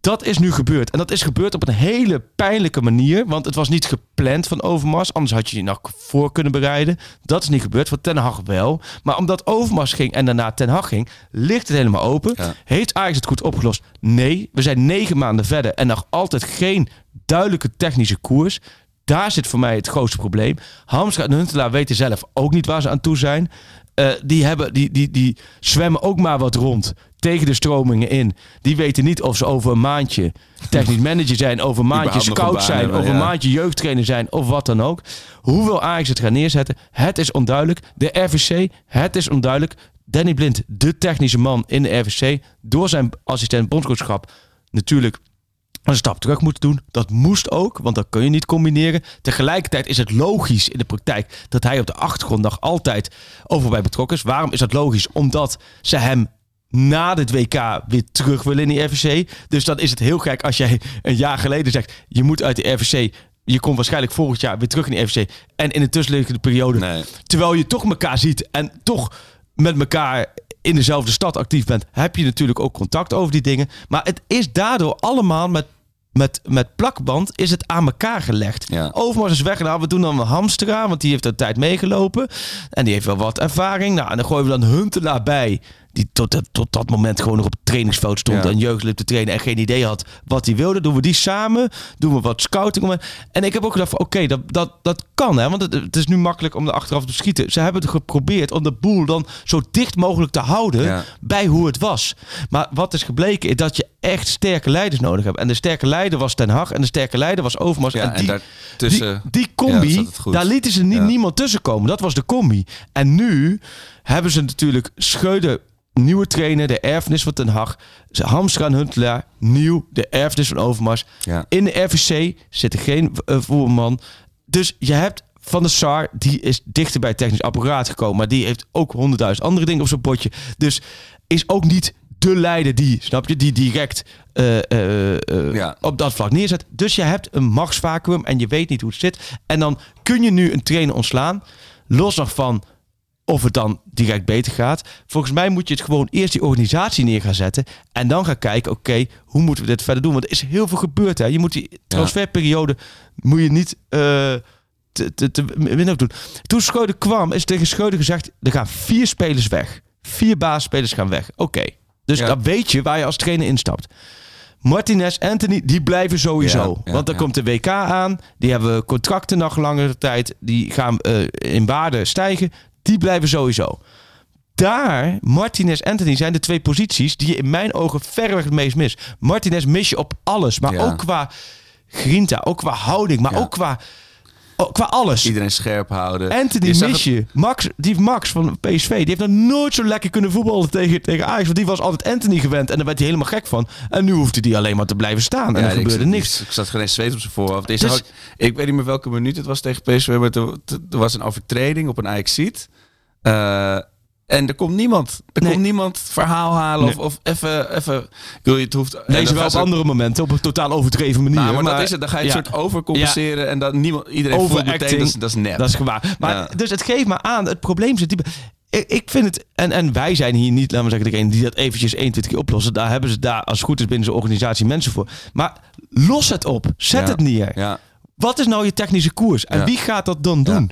Dat is nu gebeurd. En dat is gebeurd op een hele pijnlijke manier. Want het was niet gepland van Overmars. Anders had je je nog voor kunnen bereiden. Dat is niet gebeurd. Voor Ten Hag wel. Maar omdat Overmars ging en daarna Ten Hag ging... ligt het helemaal open. Ja. Heeft Ajax het goed opgelost? Nee. We zijn negen maanden verder. En nog altijd geen duidelijke technische koers. Daar zit voor mij het grootste probleem. Hamstra en Huntelaar weten zelf ook niet waar ze aan toe zijn. Eh, die, hebben, die, die, die zwemmen ook maar wat rond tegen de stromingen in. Die weten niet of ze over een maandje technisch manager zijn, over een maandje scout zijn, hebben, over een ja. maandje jeugdtrainer zijn of wat dan ook. Hoe wil Ajax het gaan neerzetten? Het is onduidelijk. De RVC, het is onduidelijk. Danny Blind, de technische man in de RVC, door zijn assistent bondscoachschap natuurlijk een stap terug moeten doen. Dat moest ook, want dat kun je niet combineren. Tegelijkertijd is het logisch in de praktijk dat hij op de achtergrond nog altijd over bij betrokken is. Waarom is dat logisch? Omdat ze hem na dit WK weer terug willen in die RVC. Dus dan is het heel gek als jij een jaar geleden zegt... je moet uit de RVC... Je komt waarschijnlijk volgend jaar weer terug in de RVC. En in de tussenliggende periode... Nee. terwijl je toch elkaar ziet en toch met elkaar in dezelfde stad actief bent... heb je natuurlijk ook contact over die dingen. Maar het is daardoor allemaal met met, met plakband is het aan elkaar gelegd. Ja. Overmars is weggehaald. We doen dan Hamstra, want die heeft de tijd meegelopen. En die heeft wel wat ervaring. Nou, en dan gooien we dan Huntelaar bij. Die tot, dat- tot dat moment gewoon nog op het trainingsveld stond. Ja. En jeugdlip te trainen. En geen idee had wat hij wilde. Doen we die samen. Doen we wat scouting. En ik heb ook gedacht oké, dat, dat, dat kan. Hè? Want het, het is nu makkelijk om er achteraf te schieten. Ze hebben het geprobeerd om de boel dan zo dicht mogelijk te houden. Ja. Bij hoe het was. Maar wat is gebleken is dat je echt sterke leiders nodig hebt. En de sterke leider was Ten Hag. En de sterke leider was Overmars. Ja, en en die, die, combi, daar lieten ze niet, Ja. niemand tussen komen. Dat was de combi. En nu hebben ze natuurlijk Schreuder, nieuwe trainer, de erfenis van Ten Hag. Ze Hamstra en Huntelaar, nieuw, de erfenis van Overmars. Ja. In de RVC zit er geen voerman. Dus je hebt Van der Sar, die is dichter bij het technisch apparaat gekomen. Maar die heeft ook honderdduizend andere dingen op zijn potje. Dus is ook niet de leider die, snap je, die direct eh, eh, eh, Ja. op dat vlak neerzet. Dus je hebt een machtsvacuum en je weet niet hoe het zit. En dan kun je nu een trainer ontslaan. Los nog van of het dan direct beter gaat. Volgens mij moet je het gewoon eerst die organisatie neer gaan zetten. En dan gaan kijken, oké, hoe moeten we dit verder doen? Want er is heel veel gebeurd. Hè? Je moet die transferperiode moet je niet te, te, te min doen. Toen Schreuder kwam, is tegen Schreuder gezegd... er gaan vier spelers weg. Vier basisspelers gaan weg. Oké. Dus Ja. dan weet je waar je als trainer instapt. Martinez, Anthony, die blijven sowieso. Ja, Want dan komt de WK aan. Die hebben contracten nog langere tijd. Die gaan eh, in waarde stijgen. Die blijven sowieso. Daar, Martinez, Anthony zijn de twee posities die je in mijn ogen verreweg het meest mis. Martinez mis je op alles. Maar Ja. ook qua grinta, ook qua houding, maar Ja. ook qua, oh, qua alles. Iedereen scherp houden. Anthony zag mis het- je. Max, die Max van PSV, die heeft nog nooit zo lekker kunnen voetballen tegen, tegen Ajax. Want die was altijd Anthony gewend en daar werd hij helemaal gek van. En nu hoefde hij alleen maar te blijven staan. En Ja, er ik gebeurde niks. Ik zat geen zweet op zijn voorhoofd. Ik, Dus- ook- ik weet niet meer welke minuut het was tegen PSV, maar er, was een overtreding op een Ajax-seat. Eh, en er komt niemand. Er Nee. komt niemand verhaal halen Nee. of, of even, even... Wil je het hoeft... dan wel op andere momenten, op een totaal overdreven manier. Nou, maar, dat is het. Dan ga je een soort overcompenseren en dan niemand, iedereen voelt meteen dat is, dat is nep. Dat is gewaar. Maar Ja. dus het geeft me aan, het probleem zit diep. Ik, vind het, en, en wij zijn hier niet, laten we zeggen, degene die dat eventjes 21 keer oplossen. Daar hebben ze daar, als het goed is, binnen zijn organisatie mensen voor. Maar los het op. Zet het neer. Ja. Wat is nou je technische koers? En wie gaat dat dan doen?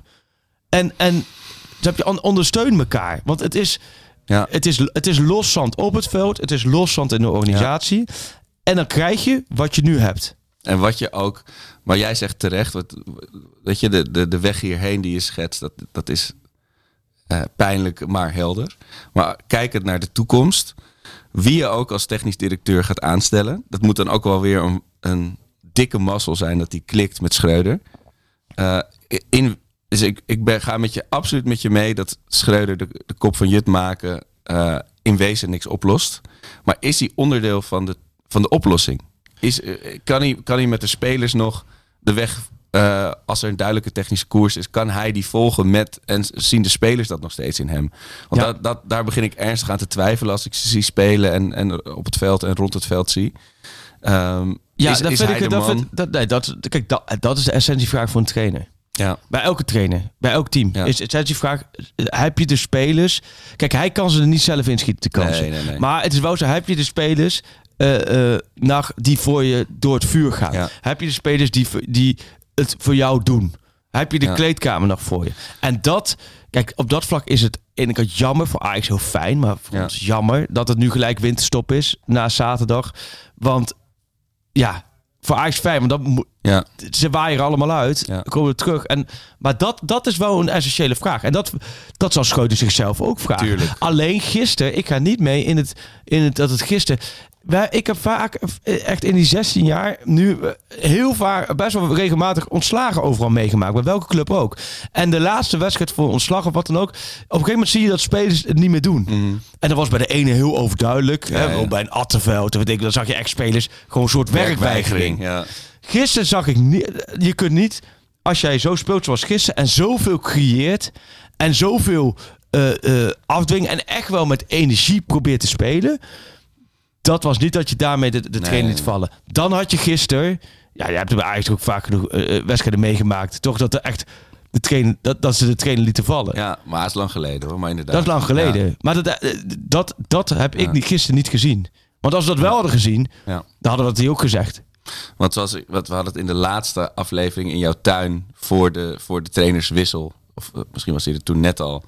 En, en snap je, on- ondersteun elkaar. Want het is, Ja. het, is, het is loszand op het veld. Het is loszand in de organisatie. En dan krijg je wat je nu hebt. En wat je ook, maar jij zegt terecht, wat, weet je, de, de, de weg hierheen die je schetst, dat, dat is eh, pijnlijk, maar helder. Maar kijkend naar de toekomst, wie je ook als technisch directeur gaat aanstellen, dat moet dan ook wel weer een, een dikke mazzel zijn dat die klikt met Schreuder. Eh, in, dus ik, ik ben, ga met je absoluut met je mee dat Schreuder de, de kop van Jut maken eh, in wezen niks oplost. Maar is hij onderdeel van de, van de oplossing? Is, eh, kan, hij, kan hij met de spelers nog de weg eh, als er een duidelijke technische koers is, kan hij die volgen met en zien de spelers dat nog steeds in hem. Want Ja. dat, dat, daar begin ik ernstig aan te twijfelen als ik ze zie spelen en, en op het veld en rond het veld zie. Ehm, Ja, is, dat is vind ik. de Dat, vind, dat, nee, dat, kijk, dat, dat is de essentievraag voor een trainer. Ja, Bij elke trainer, bij elk team. Ja. Is de essentievraag, heb je de spelers... Kijk, hij kan ze er niet zelf inschieten, de kansen. Nee, nee, nee. Maar het is wel zo, heb je de spelers eh, naar, die voor je door het vuur gaan? Ja. Heb je de spelers die, die het voor jou doen? Heb je de Ja. kleedkamer nog voor je? En dat, kijk, op dat vlak is het ene kant jammer. Voor Ajax heel fijn, maar voor ons jammer dat het nu gelijk winterstop is na zaterdag. Want ja, voor Ajax fijn, want dat ja, ze waaien er allemaal uit. Ja. Komen we terug. En, maar dat, dat is wel een essentiële vraag. En dat, dat zal Schreuder zichzelf ook vragen. Tuurlijk. Alleen gisteren, ik ga niet mee in het, in het dat het gisteren. Wij, ik heb vaak, eh, echt in die 16 jaar, nu eh, heel vaak, best wel regelmatig ontslagen overal meegemaakt. Bij welke club ook. En de laatste wedstrijd voor ontslag of wat dan ook. Op een gegeven moment zie je dat spelers het niet meer doen. En dat was bij de ene heel overduidelijk. hè, ja. bij een Attenveld. Dan zag je ex-spelers gewoon een soort werkweigering. Ja. Gisteren zag ik niet. Je kunt niet, als jij zo speelt zoals gisteren en zoveel creëert en zoveel eh afdwingen en echt wel met energie probeert te spelen. Dat was niet dat je daarmee de, de Nee. trainer liet vallen. Dan had je gisteren. Ja, je hebt er Ajax ook vaak genoeg eh, eh, wedstrijden meegemaakt. Toch dat er echt de trainer, dat, dat ze de trainer lieten vallen. ja, maar het is lang geleden hoor, maar inderdaad. dat is lang geleden. Ja. Maar dat, eh, dat, dat heb ik Ja. niet, gisteren niet gezien. Want als we dat wel hadden gezien, dan hadden we dat ook gezegd. Want zoals ik, wat we hadden het in de laatste aflevering in jouw tuin voor de, voor de trainerswissel. Of misschien was hij er toen net al.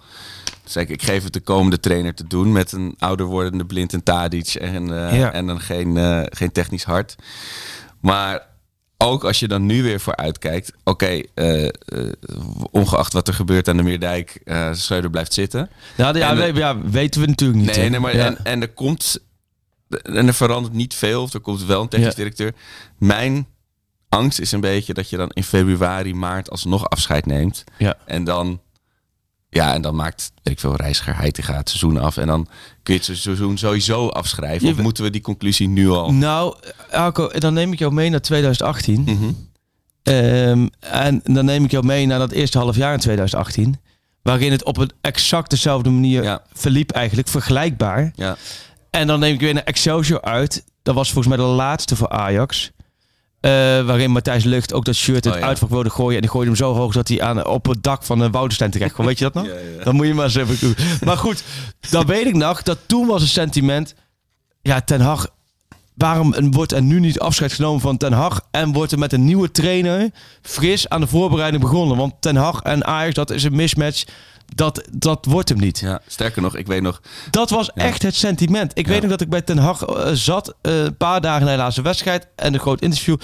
Zei ik, ik geef het de komende trainer te doen met een ouder wordende blind en Tadic en, eh, Ja. en dan geen, eh, geen technisch hart. Maar ook als je dan nu weer vooruitkijkt. Oké, eh, eh, ongeacht wat er gebeurt aan de Meerdijk, eh Schreuder blijft zitten. Ja, ja, En, we- eh, ja, weten we natuurlijk niet. Nee, nee maar Ja. en, en er komt. En er verandert niet veel. Of er komt wel een technisch Ja. directeur. Mijn angst is een beetje dat je dan in februari, maart alsnog afscheid neemt. Ja. En dan. Ja, en dan maakt, weet ik veel, Reiziger Heitinga het seizoen af. En dan kun je het seizoen sowieso afschrijven. Je- Of moeten we die conclusie nu al? Nou, Alco, dan neem ik jou mee naar 2018. Mhm. Ehm, en dan neem ik jou mee naar dat eerste half jaar in 2018. Waarin het op een exact dezelfde manier Ja. verliep eigenlijk, vergelijkbaar. Ja. En dan neem ik weer naar Excelsior uit. Dat was volgens mij de laatste voor Ajax. Eh, waarin Matthijs Lucht ook dat shirt in het Oh, ja. uitvak wilde gooien. En die gooide hem zo hoog dat hij aan, op het dak van een Woudenstein terecht kwam. Weet je dat nog? Ja, ja. Dan moet je maar eens even doen. Maar goed, dan weet ik nog dat toen was het sentiment... Ja, Ten Hag... Waarom wordt er nu niet afscheid genomen van Ten Hag... en wordt er met een nieuwe trainer fris aan de voorbereiding begonnen? Want Ten Hag en Ajax, dat is een mismatch. Dat, dat wordt hem niet. ja, sterker nog, ik weet nog. Dat was echt het sentiment. Ik Ja. weet nog dat ik bij Ten Hag eh, zat, eh, een paar dagen na de laatste wedstrijd en een groot interview.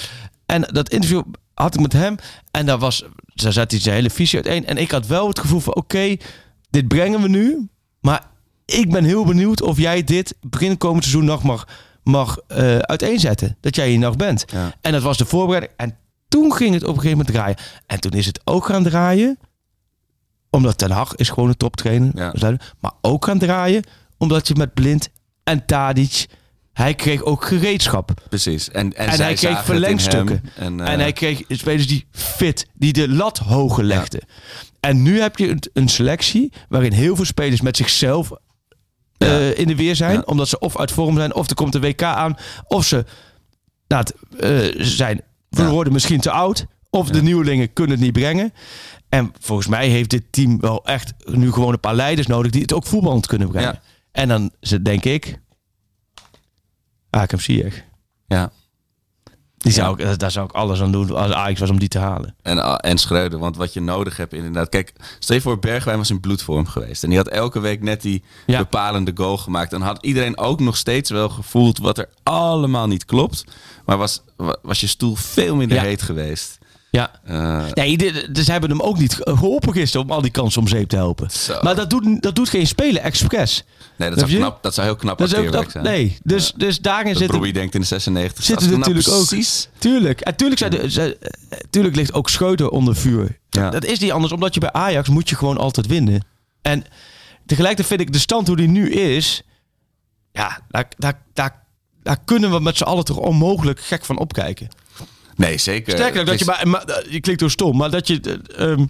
En dat interview had ik met hem en daar was, daar zat hij zijn hele visie uiteen. En ik had wel het gevoel van, oké, dit brengen we nu, maar ik ben heel benieuwd of jij dit begin komend seizoen nog mag, mag eh, uiteenzetten. Dat jij hier nog bent. Ja. En dat was de voorbereiding. En toen ging het op een gegeven moment draaien. En toen is het ook gaan draaien. Omdat Ten Hag is gewoon een toptrainer. Ja. Maar ook gaan draaien. Omdat je met Blind en Tadic... Hij kreeg ook gereedschap. Precies. En, en, En hij kreeg verlengstukken. hem. En, eh, En hij kreeg spelers die fit, die de lat hoger legden. En nu heb je een, een selectie waarin heel veel spelers met zichzelf eh, in de weer zijn. Ja. Omdat ze of uit vorm zijn, of er komt een WK aan. Of ze nou, het, eh, zijn, we Ja. worden misschien te oud. Of de nieuwelingen kunnen het niet brengen. En volgens mij heeft dit team wel echt nu gewoon een paar leiders nodig die het ook voetballend kunnen brengen. Ja. En dan denk ik, Hakem Ziyech. ja. Die zou ik, daar zou ik alles aan doen als Ajax was om die te halen. En, ah, en Schreuder, want wat je nodig hebt inderdaad. Kijk, stel je voor Bergwijn was in bloedvorm geweest. En die had elke week net die Ja. bepalende goal gemaakt. Dan had iedereen ook nog steeds wel gevoeld wat er allemaal niet klopt. Maar was, wa- was je stoel veel minder Ja. heet geweest. Ja. Eh, Nee, de- ze hebben hem ook niet geholpen gisteren om al die kansen om zeep te helpen. Zo. Maar dat doet, dat doet geen speler expres. nee, dat zou, knap, dat zou heel knap Dat is ook dat, zijn. nee, dus, dus daarin Dat zit Robbie denkt in de 96. zit Als het ik nou natuurlijk ook. Tuurlijk. En tuurlijk, zijn de, tuurlijk ligt ook Scheuter onder vuur. Ja. Dat is niet anders, omdat je bij Ajax moet je gewoon altijd winnen. En tegelijkertijd vind ik de stand hoe die nu is... Ja, daar, daar, daar, daar kunnen we met z'n allen toch onmogelijk gek van opkijken. Nee, zeker. Sterker dat je, maar, eh, je klinkt door stom, maar dat je, ehm,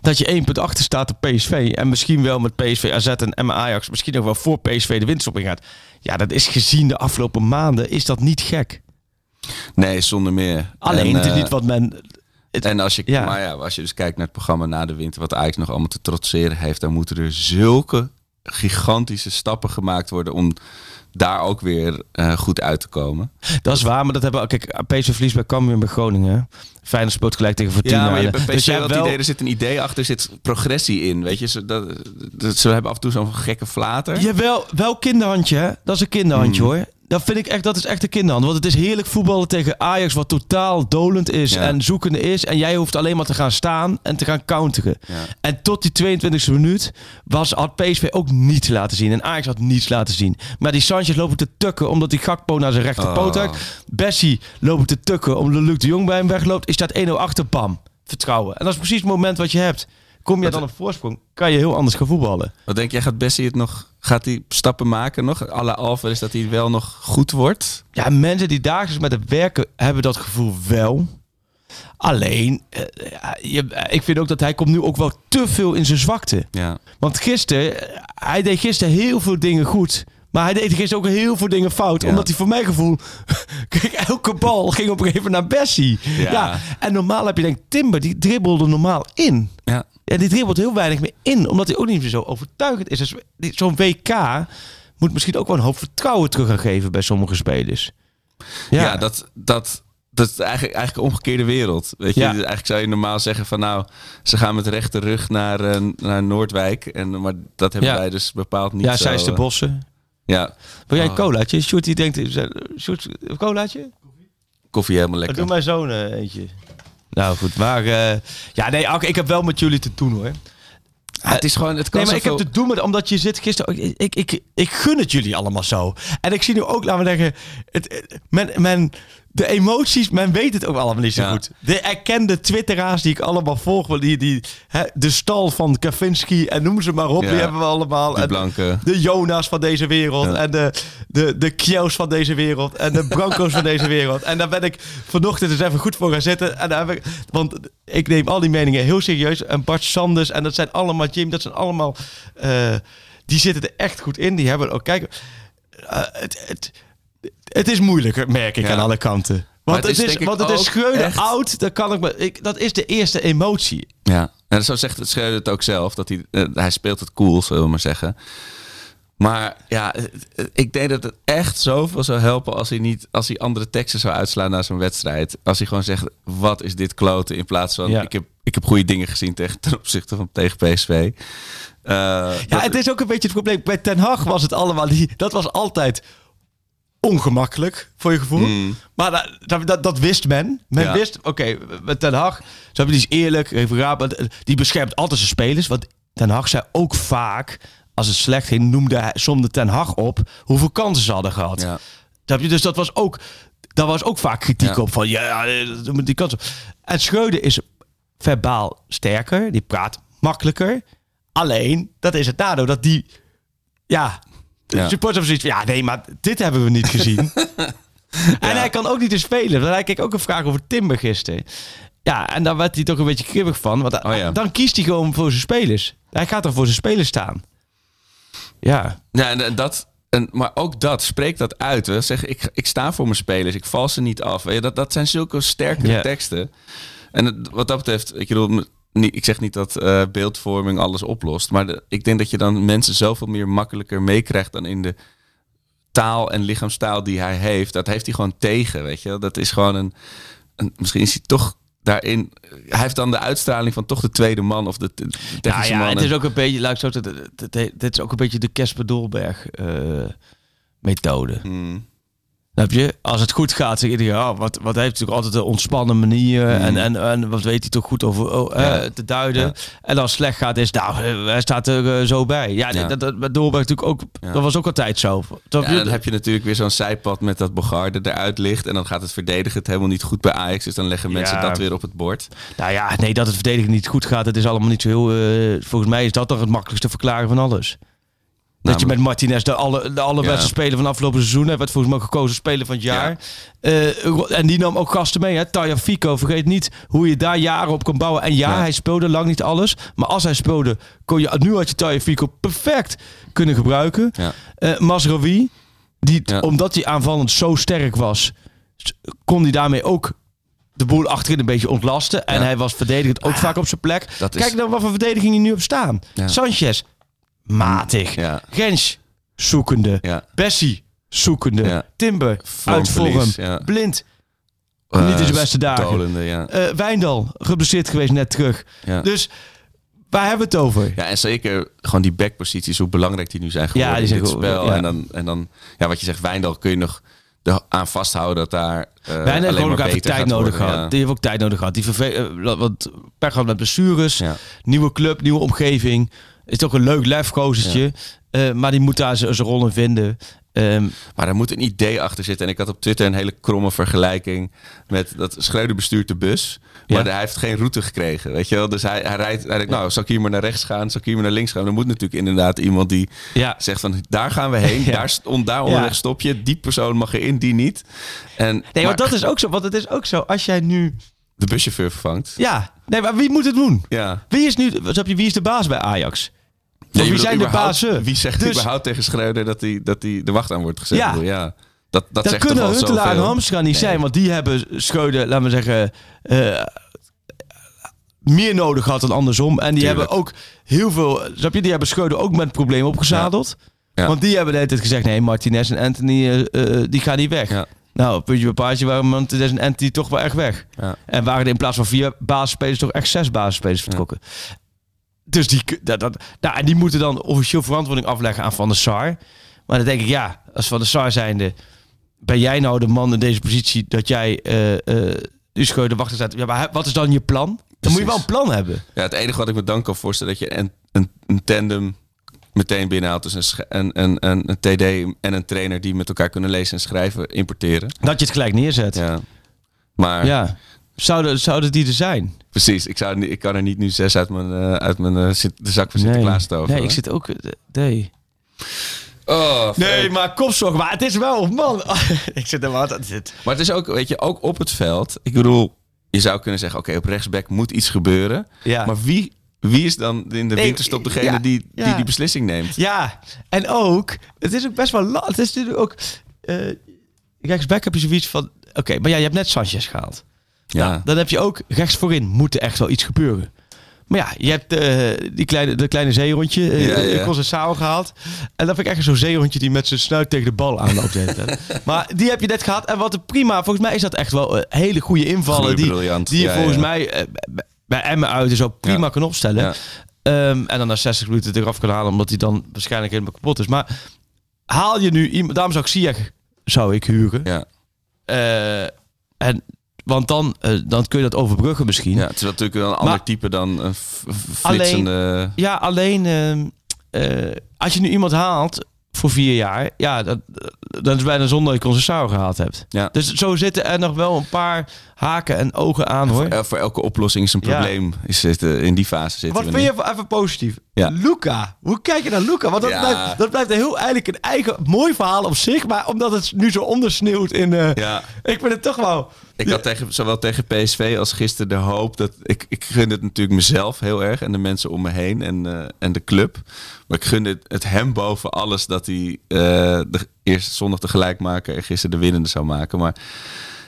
dat je één punt achter staat op PSV en misschien wel met PSV, AZ en Ajax, misschien ook wel voor PSV de winst op ingaat. Ja, dat is gezien de afgelopen maanden, is dat niet gek. Nee, zonder meer. Alleen, En, eh, niet wat men... het- En als je, Ja. maar ja, als je dus kijkt naar het programma na de winter, wat Ajax nog allemaal te trotseren heeft, dan moeten er zulke gigantische stappen gemaakt worden om daar ook weer eh, goed uit te komen. Dat is waar, maar dat hebben we... Kijk, PSV verliest bij Cambuur en bij Groningen. Feyenoord speelt gelijk tegen Fortuna. Ja, maar je hebt Dus bij PSV jij wel wel- idee, er zit een idee achter, er zit progressie in. Weet je, ze, dat, dat- ze hebben af en toe zo'n gekke flater. Jawel, wel kinderhandje, hè? Dat is een kinderhandje, Hmm. hoor. Dat vind ik echt, dat is echt een kinderhand. Want het is heerlijk voetballen tegen Ajax, wat totaal dolend is Ja. en zoekende is. En jij hoeft alleen maar te gaan staan en te gaan counteren. Ja. En tot die 22e minuut was, had PSV ook niets laten zien. En Ajax had niets laten zien. Maar die Sanchez lopen te tukken omdat die Gakpo naar zijn rechterpoot Oh. Bessie lopen te tukken omdat Luc de Jong bij hem wegloopt. Is staat 1-0 achter, bam. Vertrouwen. En dat is precies het moment wat je hebt. Kom je dan op voorsprong, kan je heel anders gaan voetballen. Wat denk jij, gaat Bessie het nog, gaat hij stappen maken nog? Alle Alvarez dat hij wel nog goed wordt? Ja, mensen die dagelijks met het werken hebben dat gevoel wel. Alleen, eh, je, eh, ik vind ook dat hij komt nu ook wel te veel in zijn zwakte. Ja. Want gisteren, eh, hij deed gisteren heel veel dingen goed. Maar hij deed gisteren ook heel veel dingen fout. Ja. Omdat hij voor mijn gevoel... Kijk, elke bal ging op een gegeven moment naar Bessie. Ja. Ja. En normaal heb je denk Timber, die dribbelde normaal in. Ja. Ja, die dribbelt heel weinig meer in. Omdat hij ook niet meer zo overtuigend is. Dus zo'n WK moet misschien ook wel een hoop vertrouwen terug gaan geven bij sommige spelers. Ja, dat, dat, dat is eigenlijk, eigenlijk een omgekeerde wereld. Weet je, Ja. eigenlijk zou je normaal zeggen van nou, ze gaan met rechte rug naar, eh, naar Noordwijk. En, maar dat hebben Ja. wij dus bepaald niet ja, zij is de eh, bossen. Ja, Wil jij een Oh. colaatje? Sjoerd die denkt... Sjoerd, een colaatje? koffie helemaal Oh, lekker. doe mijn zoon eh, eentje. Nou goed, maar... eh, ja, nee, ik heb wel met jullie te doen hoor. Ja, het is gewoon, het kan Nee, maar ik heb te doen met... Omdat je zit gisteren... Ik, ik, ik, ik gun het jullie allemaal zo. En ik zie nu ook, laten we zeggen... Het- men, men, de emoties, men weet het ook allemaal niet zo Ja. goed. De erkende twitteraars die ik allemaal volg... Die, die, hè, de stal van Kavinsky en noem ze maar op. Ja. Die hebben we allemaal. De En- blanke. de Jonas van deze wereld. Ja. En de, de, de Kjels van deze wereld. En de Branco's van deze wereld. En daar ben ik vanochtend eens even goed voor gaan zitten. En daar heb ik, want ik neem al die meningen heel serieus. En Bart Sanders. En dat zijn allemaal Jim. Dat zijn allemaal. eh, die zitten er echt goed in. Die hebben ook. Kijk. eh, het, het, het is moeilijk, merk ik Ja. aan alle kanten. Want het het is is, want het is ook Schreuder echt- oud. Dat, kan ik, me- ik, dat is de eerste emotie. Ja, en zo zegt het Schreuder het ook zelf. Dat hij, eh, hij speelt het cool, zullen we maar zeggen. Maar ja, eh, eh, ik denk dat het echt zoveel zou helpen als hij niet, als hij andere teksten zou uitslaan na zo'n wedstrijd. Als hij gewoon zegt, wat is dit kloten? In plaats van, Ja. ik, heb, ik heb goede dingen gezien tegen, ten opzichte van tegen PSV. Ja, dat- het is ook een beetje het probleem. Bij Ten Hag was het allemaal... Die, dat was altijd ongemakkelijk, voor je gevoel. Mm. Maar dat, dat, dat, dat wist men. Men Ja. wist, oké, met Ten Hag... Zo, die is eerlijk, even die beschermt altijd zijn spelers. Want Ten Hag zei ook vaak... Als het slecht ging, noemde hij, somde Ten Hag op... hoeveel kansen ze hadden gehad. ja. Snap je? Dus dat was ook, daar was ook vaak kritiek Ja. op van ja, die kans. En Schreuder is verbaal sterker, die praat makkelijker. Alleen, dat is het nadeel dat die, ja, de Ja. supporters hebben zoiets van ja, nee, maar dit hebben we niet gezien. En hij kan ook niet eens spelen. Want hij kreeg ook een vraag over Timber gisteren. Ja, en daar werd hij toch een beetje kribbig van. Want Oh ja. dan kiest hij gewoon voor zijn spelers. Hij gaat er voor zijn spelers staan. Ja, Ja, en, en dat, en, maar ook dat, spreek dat uit. Hè. Zeg, ik, ik sta voor mijn spelers, ik val ze niet af. Weet je, dat, dat zijn zulke sterke teksten. En het- wat dat betreft, ik, bedoel, ik zeg niet dat eh, beeldvorming alles oplost. Maar de- ik denk dat je dan mensen zoveel meer makkelijker meekrijgt dan in de taal en lichaamstaal die hij heeft. Dat heeft hij gewoon tegen, weet je. Dat is gewoon een, een misschien is hij toch daarin. Hij heeft dan de uitstraling van toch de tweede man of de, de Ja, technische ja, man. het is ook een beetje, het- dit is ook een beetje de Casper Dolberg eh, methode. Hmm. Snap je? Als het goed gaat, zeg je, oh, wat, wat heeft toch altijd een ontspannen manier en, en, en wat weet hij toch goed over oh, eh, Hmm. Te duiden. Ja. En als het slecht gaat, is nou, eh, hij staat er eh, zo bij. Ja, Ja. dat, dat, met Dolberg natuurlijk ook, dat was ook altijd zo. Dan heb je natuurlijk weer zo'n zijpad met dat Bogarde eruit ligt. En dan gaat het verdedigen het helemaal niet goed bij Ajax. Dus dan leggen mensen dat weer op het bord. Nou ja, nee, dat het verdedigen niet goed gaat, het is allemaal niet zo heel... volgens mij is dat toch het makkelijkste verklaren van alles. Dat je met Martinez de, alle, de allerbeste Ja. speler van afgelopen seizoen hebt. Werd volgens mij ook gekozen speler van het jaar. Eh, en die nam ook gasten mee. Hè? Taya Fico, vergeet niet hoe je daar jaren op kan bouwen. En ja, Ja. hij speelde lang niet alles. Maar als hij speelde, kon je, nu had je Taya Fico perfect kunnen gebruiken. Ja. Eh Masraoui, die, omdat hij aanvallend zo sterk was, kon hij daarmee ook de boel achterin een beetje ontlasten. En hij was verdedigend ook vaak op zijn plek. dat is- Kijk dan wat voor verdediging hij nu op staan. Sanchez, matig. Ja. Gens, zoekende. Ja. Bessie, zoekende. Ja. Timber, Vormverlies, uit vorm. ja. Blind, Eh, niet in zijn beste dagen. Dolende, ja. eh Wijndal, geblesseerd geweest net terug. Ja. Dus waar hebben we het over? Ja, en zeker gewoon die backposities, hoe belangrijk die nu zijn geworden Ja, die zijn in dit spel. ja. En, dan, en dan, ja, wat je zegt, Wijndal kun je nog de, aan vasthouden dat daar uh, Wijndal alleen maar ook even tijd gaat nodig gehad. ja. Die heeft ook tijd nodig gehad. Die verve- want per gehad met blessures, nieuwe club, nieuwe omgeving. Is toch een leuk lefkozertje. Eh, maar die moet daar zijn rol in vinden. Ehm, Maar er moet een idee achter zitten. En ik had op Twitter een hele kromme vergelijking met dat Schreuder bestuurt de bus. Maar Ja. hij heeft geen route gekregen, weet je wel. Dus hij, hij rijdt, hij denkt, nou, zal ik hier maar naar rechts gaan? Zal ik hier maar naar links gaan? Er moet natuurlijk inderdaad iemand die ja, zegt van, daar gaan we heen. Ja. Daar, stond, daar onderweg Ja. stop je. Die persoon mag erin, die niet. En, nee, maar want dat is ook zo. Want het is ook zo. Als jij nu... de buschauffeur vervangt. Ja, nee, maar wie moet het doen? Ja. Wie is nu... Wie is de baas bij Ajax? Wie zijn de bazen? Wie zegt Dus- überhaupt tegen Schreuder dat hij dat hij de wacht aan wordt gezet? Ja. Ja. Dat, dat Dat zegt kunnen Huntelaar en. Hamstra niet zijn. Want die hebben Schreuder, laten we zeggen... eh, meer nodig gehad dan andersom. En die Tuurlijk. hebben ook heel veel... Snap je? Die hebben Schreuder ook met problemen opgezadeld. Ja. Want die hebben de hele tijd gezegd... Nee, Martinez en Anthony, eh, eh, die gaan niet weg. Ja. Nou, puntje bij paaltje waren Martinez en Anthony toch wel echt weg. Ja. En waren er in plaats van vier basisspelers toch echt zes basisspelers vertrokken. Dus die, dat, dat, nou, en die moeten dan officieel verantwoording afleggen aan Van der Sar. Maar dan denk ik, ja, als Van der Sar zijnde... Ben jij nou de man in deze positie dat jij eh eh u Schreuder wachten staat? Ja, maar wat is dan je plan? Dan moet je wel een plan hebben. Ja, het enige wat ik me dan kan voorstellen... dat je een, een, een tandem meteen binnenhaalt. Dus een, een, een, een, een TD en een trainer die met elkaar kunnen lezen en schrijven, importeren. Dat je het gelijk neerzet. Ja. Ja. Maar Zouden, zouden die er zijn? Precies, ik, zou, ik kan er niet nu zes uit mijn, eh, uit mijn eh, de zak van Sinterklaas toveren. nee, ik zit ook... eh, Nee. Oh, Nee, maar kopzorg. Maar het is wel, man. ik zit er wat aan zit. Maar het is ook, weet je, ook op het veld. Ik bedoel, je zou kunnen zeggen, oké, op rechtsback moet iets gebeuren. Ja. Maar wie, wie is dan in de Nee, winterstop degene ja, die, die ja. die beslissing neemt? Ja, en ook, het is ook best wel Het is natuurlijk ook. eh rechtsback heb je zoiets van. Oké, maar ja, je hebt net Sanchez gehaald. Ja. Nou, dan heb je ook rechts voorin moet er echt wel iets gebeuren. Maar ja, je hebt eh, die kleine, de kleine zeehondje, eh Ja, ja. Conceição gehaald. En dan vind ik echt zo'n zeehondje die met zijn snuit tegen de bal aanloopt. maar die heb je net gehad. En wat een prima, volgens mij is dat echt wel hele goede invallen. Goeie, die, briljant. die je Ja, volgens mij eh, bij- Emmen uit ook prima kan opstellen. Ehm, en dan na 60 minuten eraf kunnen halen, omdat hij dan waarschijnlijk helemaal kapot is. Maar haal je nu iemand, daarom zou ik Ziyech zou ik huren. Ja. En, want dan, eh, dan kun je dat overbruggen misschien. ja, het is natuurlijk wel een ander type dan f- flitsende... Ja, alleen ehm, eh, als je nu iemand haalt voor vier jaar, ja, dat, dat is bijna zonder dat je Conceição gehaald hebt. Ja. Dus zo zitten er nog wel een paar haken en ogen aan hoor. Eh, voor elke oplossing is een Ja. probleem. Is het, eh, in die fase zitten Wat we vind nu. je even positief? Ja. Luca. Hoe kijk je naar Luca? Want dat, Ja. blijft, dat blijft een heel eigenlijk een eigen mooi verhaal op zich. Maar omdat het nu zo ondersneeuwt in... eh, Ja. Ik vind het toch wel... Ik had tegen, zowel tegen PSV als gisteren de hoop dat... Ik, ik gun het natuurlijk mezelf heel erg en de mensen om me heen en, eh, en de club. Maar ik gun het, het hem boven alles dat hij eh, de eerste zondag de gelijkmaker en gisteren de winnende zou maken. Maar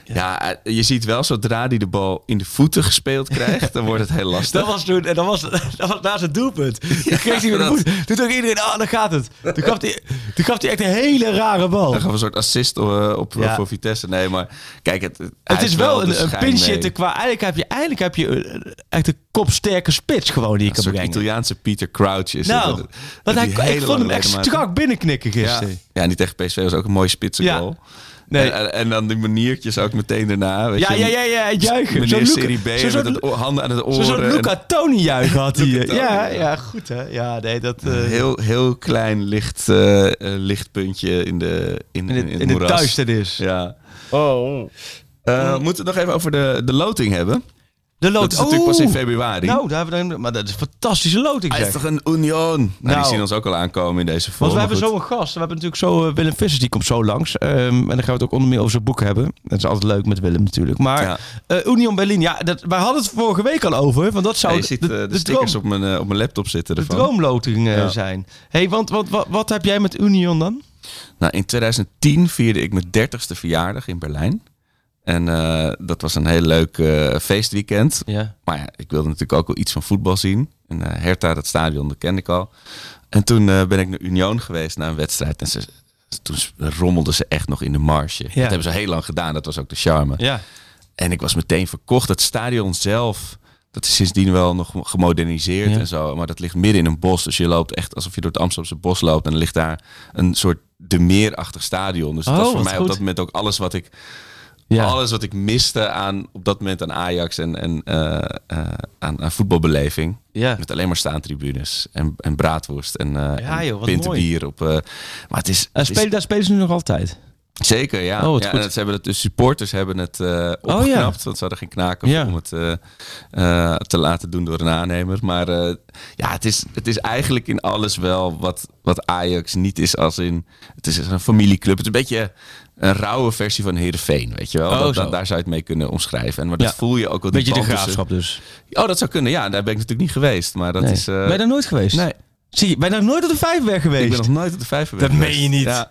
ja, eh, je ziet wel zodra hij de bal in de voeten gespeeld krijgt, dan wordt het heel lastig. Dat was toen, en dat was, dat was naast het doelpunt. Toen kreeg hij met de voet. Toen dacht iedereen, ah, daar gaat het. Toen gaf hij, toen gaf hij echt een hele rare bal. Dan we een soort assist eh, op, Ja. voor Vitesse. Nee, maar kijk, het, Het is wel een, een pinch qua... Eigenlijk heb je, eigenlijk heb je eh, echt een kopsterke spits gewoon die je kan brengen. Italiaanse Peter Crouch is Nou. Dat- want hij, ik vond hem echt strak binnenknikken Ja. gisteren. ja, en die tegen PSV was ook een mooie spitse Ja. Nee. En, dan die maniertjes ook meteen daarna. Weet Ja, je, ja, ja, ja, het juichen. Meneer Zo'n Serie B zo'n met het handen aan het Zo'n oren. en Luca Toni juichen had hij. Ja, ja. goed hè. Ja, nee, dat... eh, Een heel, heel klein licht, eh, eh, lichtpuntje in, de, in, in in, het, het in het moeras. duisternis. Ja. Oh. we moeten het nog even over de, de loting hebben. De loting. Dat is natuurlijk pas in februari. Nou, daar hebben we dan, maar dat is een fantastische loting Hij is toch een Union? Nou, Nou. die zien ons ook al aankomen in deze Want vorm. we hebben maar zo goed. een gast. We hebben natuurlijk zo eh, Willem Vissers, die komt zo langs. Ehm, en dan gaan we het ook onder meer over zijn boek hebben. Dat is altijd leuk met Willem natuurlijk. Maar Ja. eh, Union Berlin, ja, dat, wij hadden het vorige week al over. Want dat zou je ziet eh, de, de stickers droom, op, mijn, eh, op mijn laptop zitten de ervan. droomloting eh, Ja. zijn. hey, want wat, wat, wat heb jij met Union dan? Nou, in 2010 vierde ik mijn 30ste verjaardag in Berlijn. En eh, dat was een heel leuk eh, feestweekend. Ja. Maar ja, ik wilde natuurlijk ook wel iets van voetbal zien. En eh Hertha, dat stadion, dat kende ik al. En toen ben ik naar Union geweest naar een wedstrijd. En ze, toen rommelden ze echt nog in de marge. Dat hebben ze heel lang gedaan. Dat was ook de charme. Ja. En ik was meteen verkocht. Het stadion zelf, dat is sindsdien wel nog gemoderniseerd Ja. en zo. Maar dat ligt midden in een bos. Dus je loopt echt alsof je door het Amsterdamse bos loopt. En er ligt daar een soort de meerachtig stadion. Dus dat Oh, was voor wat mij goed. op dat moment ook alles wat ik... Ja. Alles wat ik miste aan, op dat moment aan Ajax en, en eh, eh, aan, aan voetbalbeleving. Ja. Met alleen maar staantribunes en, en braadworst en, Ja, joh, mooi. bier. Op, maar het is, daar spelen ze nu nog altijd. Zeker, ja. Oh, ja en ze hebben het, de supporters hebben het eh opgeknapt. Want ze hadden geen knaken Ja. om het te laten doen door een aannemer. Maar ja, het is, het is eigenlijk in alles wel wat, wat Ajax niet is als in... Het is een familieclub. Het is een beetje een rauwe versie van Heerenveen, weet je wel. Oh, dat, daar zou je het mee kunnen omschrijven. En maar dat Ja. voel je ook wel. Beetje de tussen- graafschap dus. Oh, dat zou kunnen. Ja, daar ben ik natuurlijk niet geweest. Maar dat Nee. is... eh, ben je daar nooit geweest? Nee, Zie je, ben je daar nooit op de Vijfberg geweest? ik ben nog nooit op de vijver Dat meen je niet. Ja,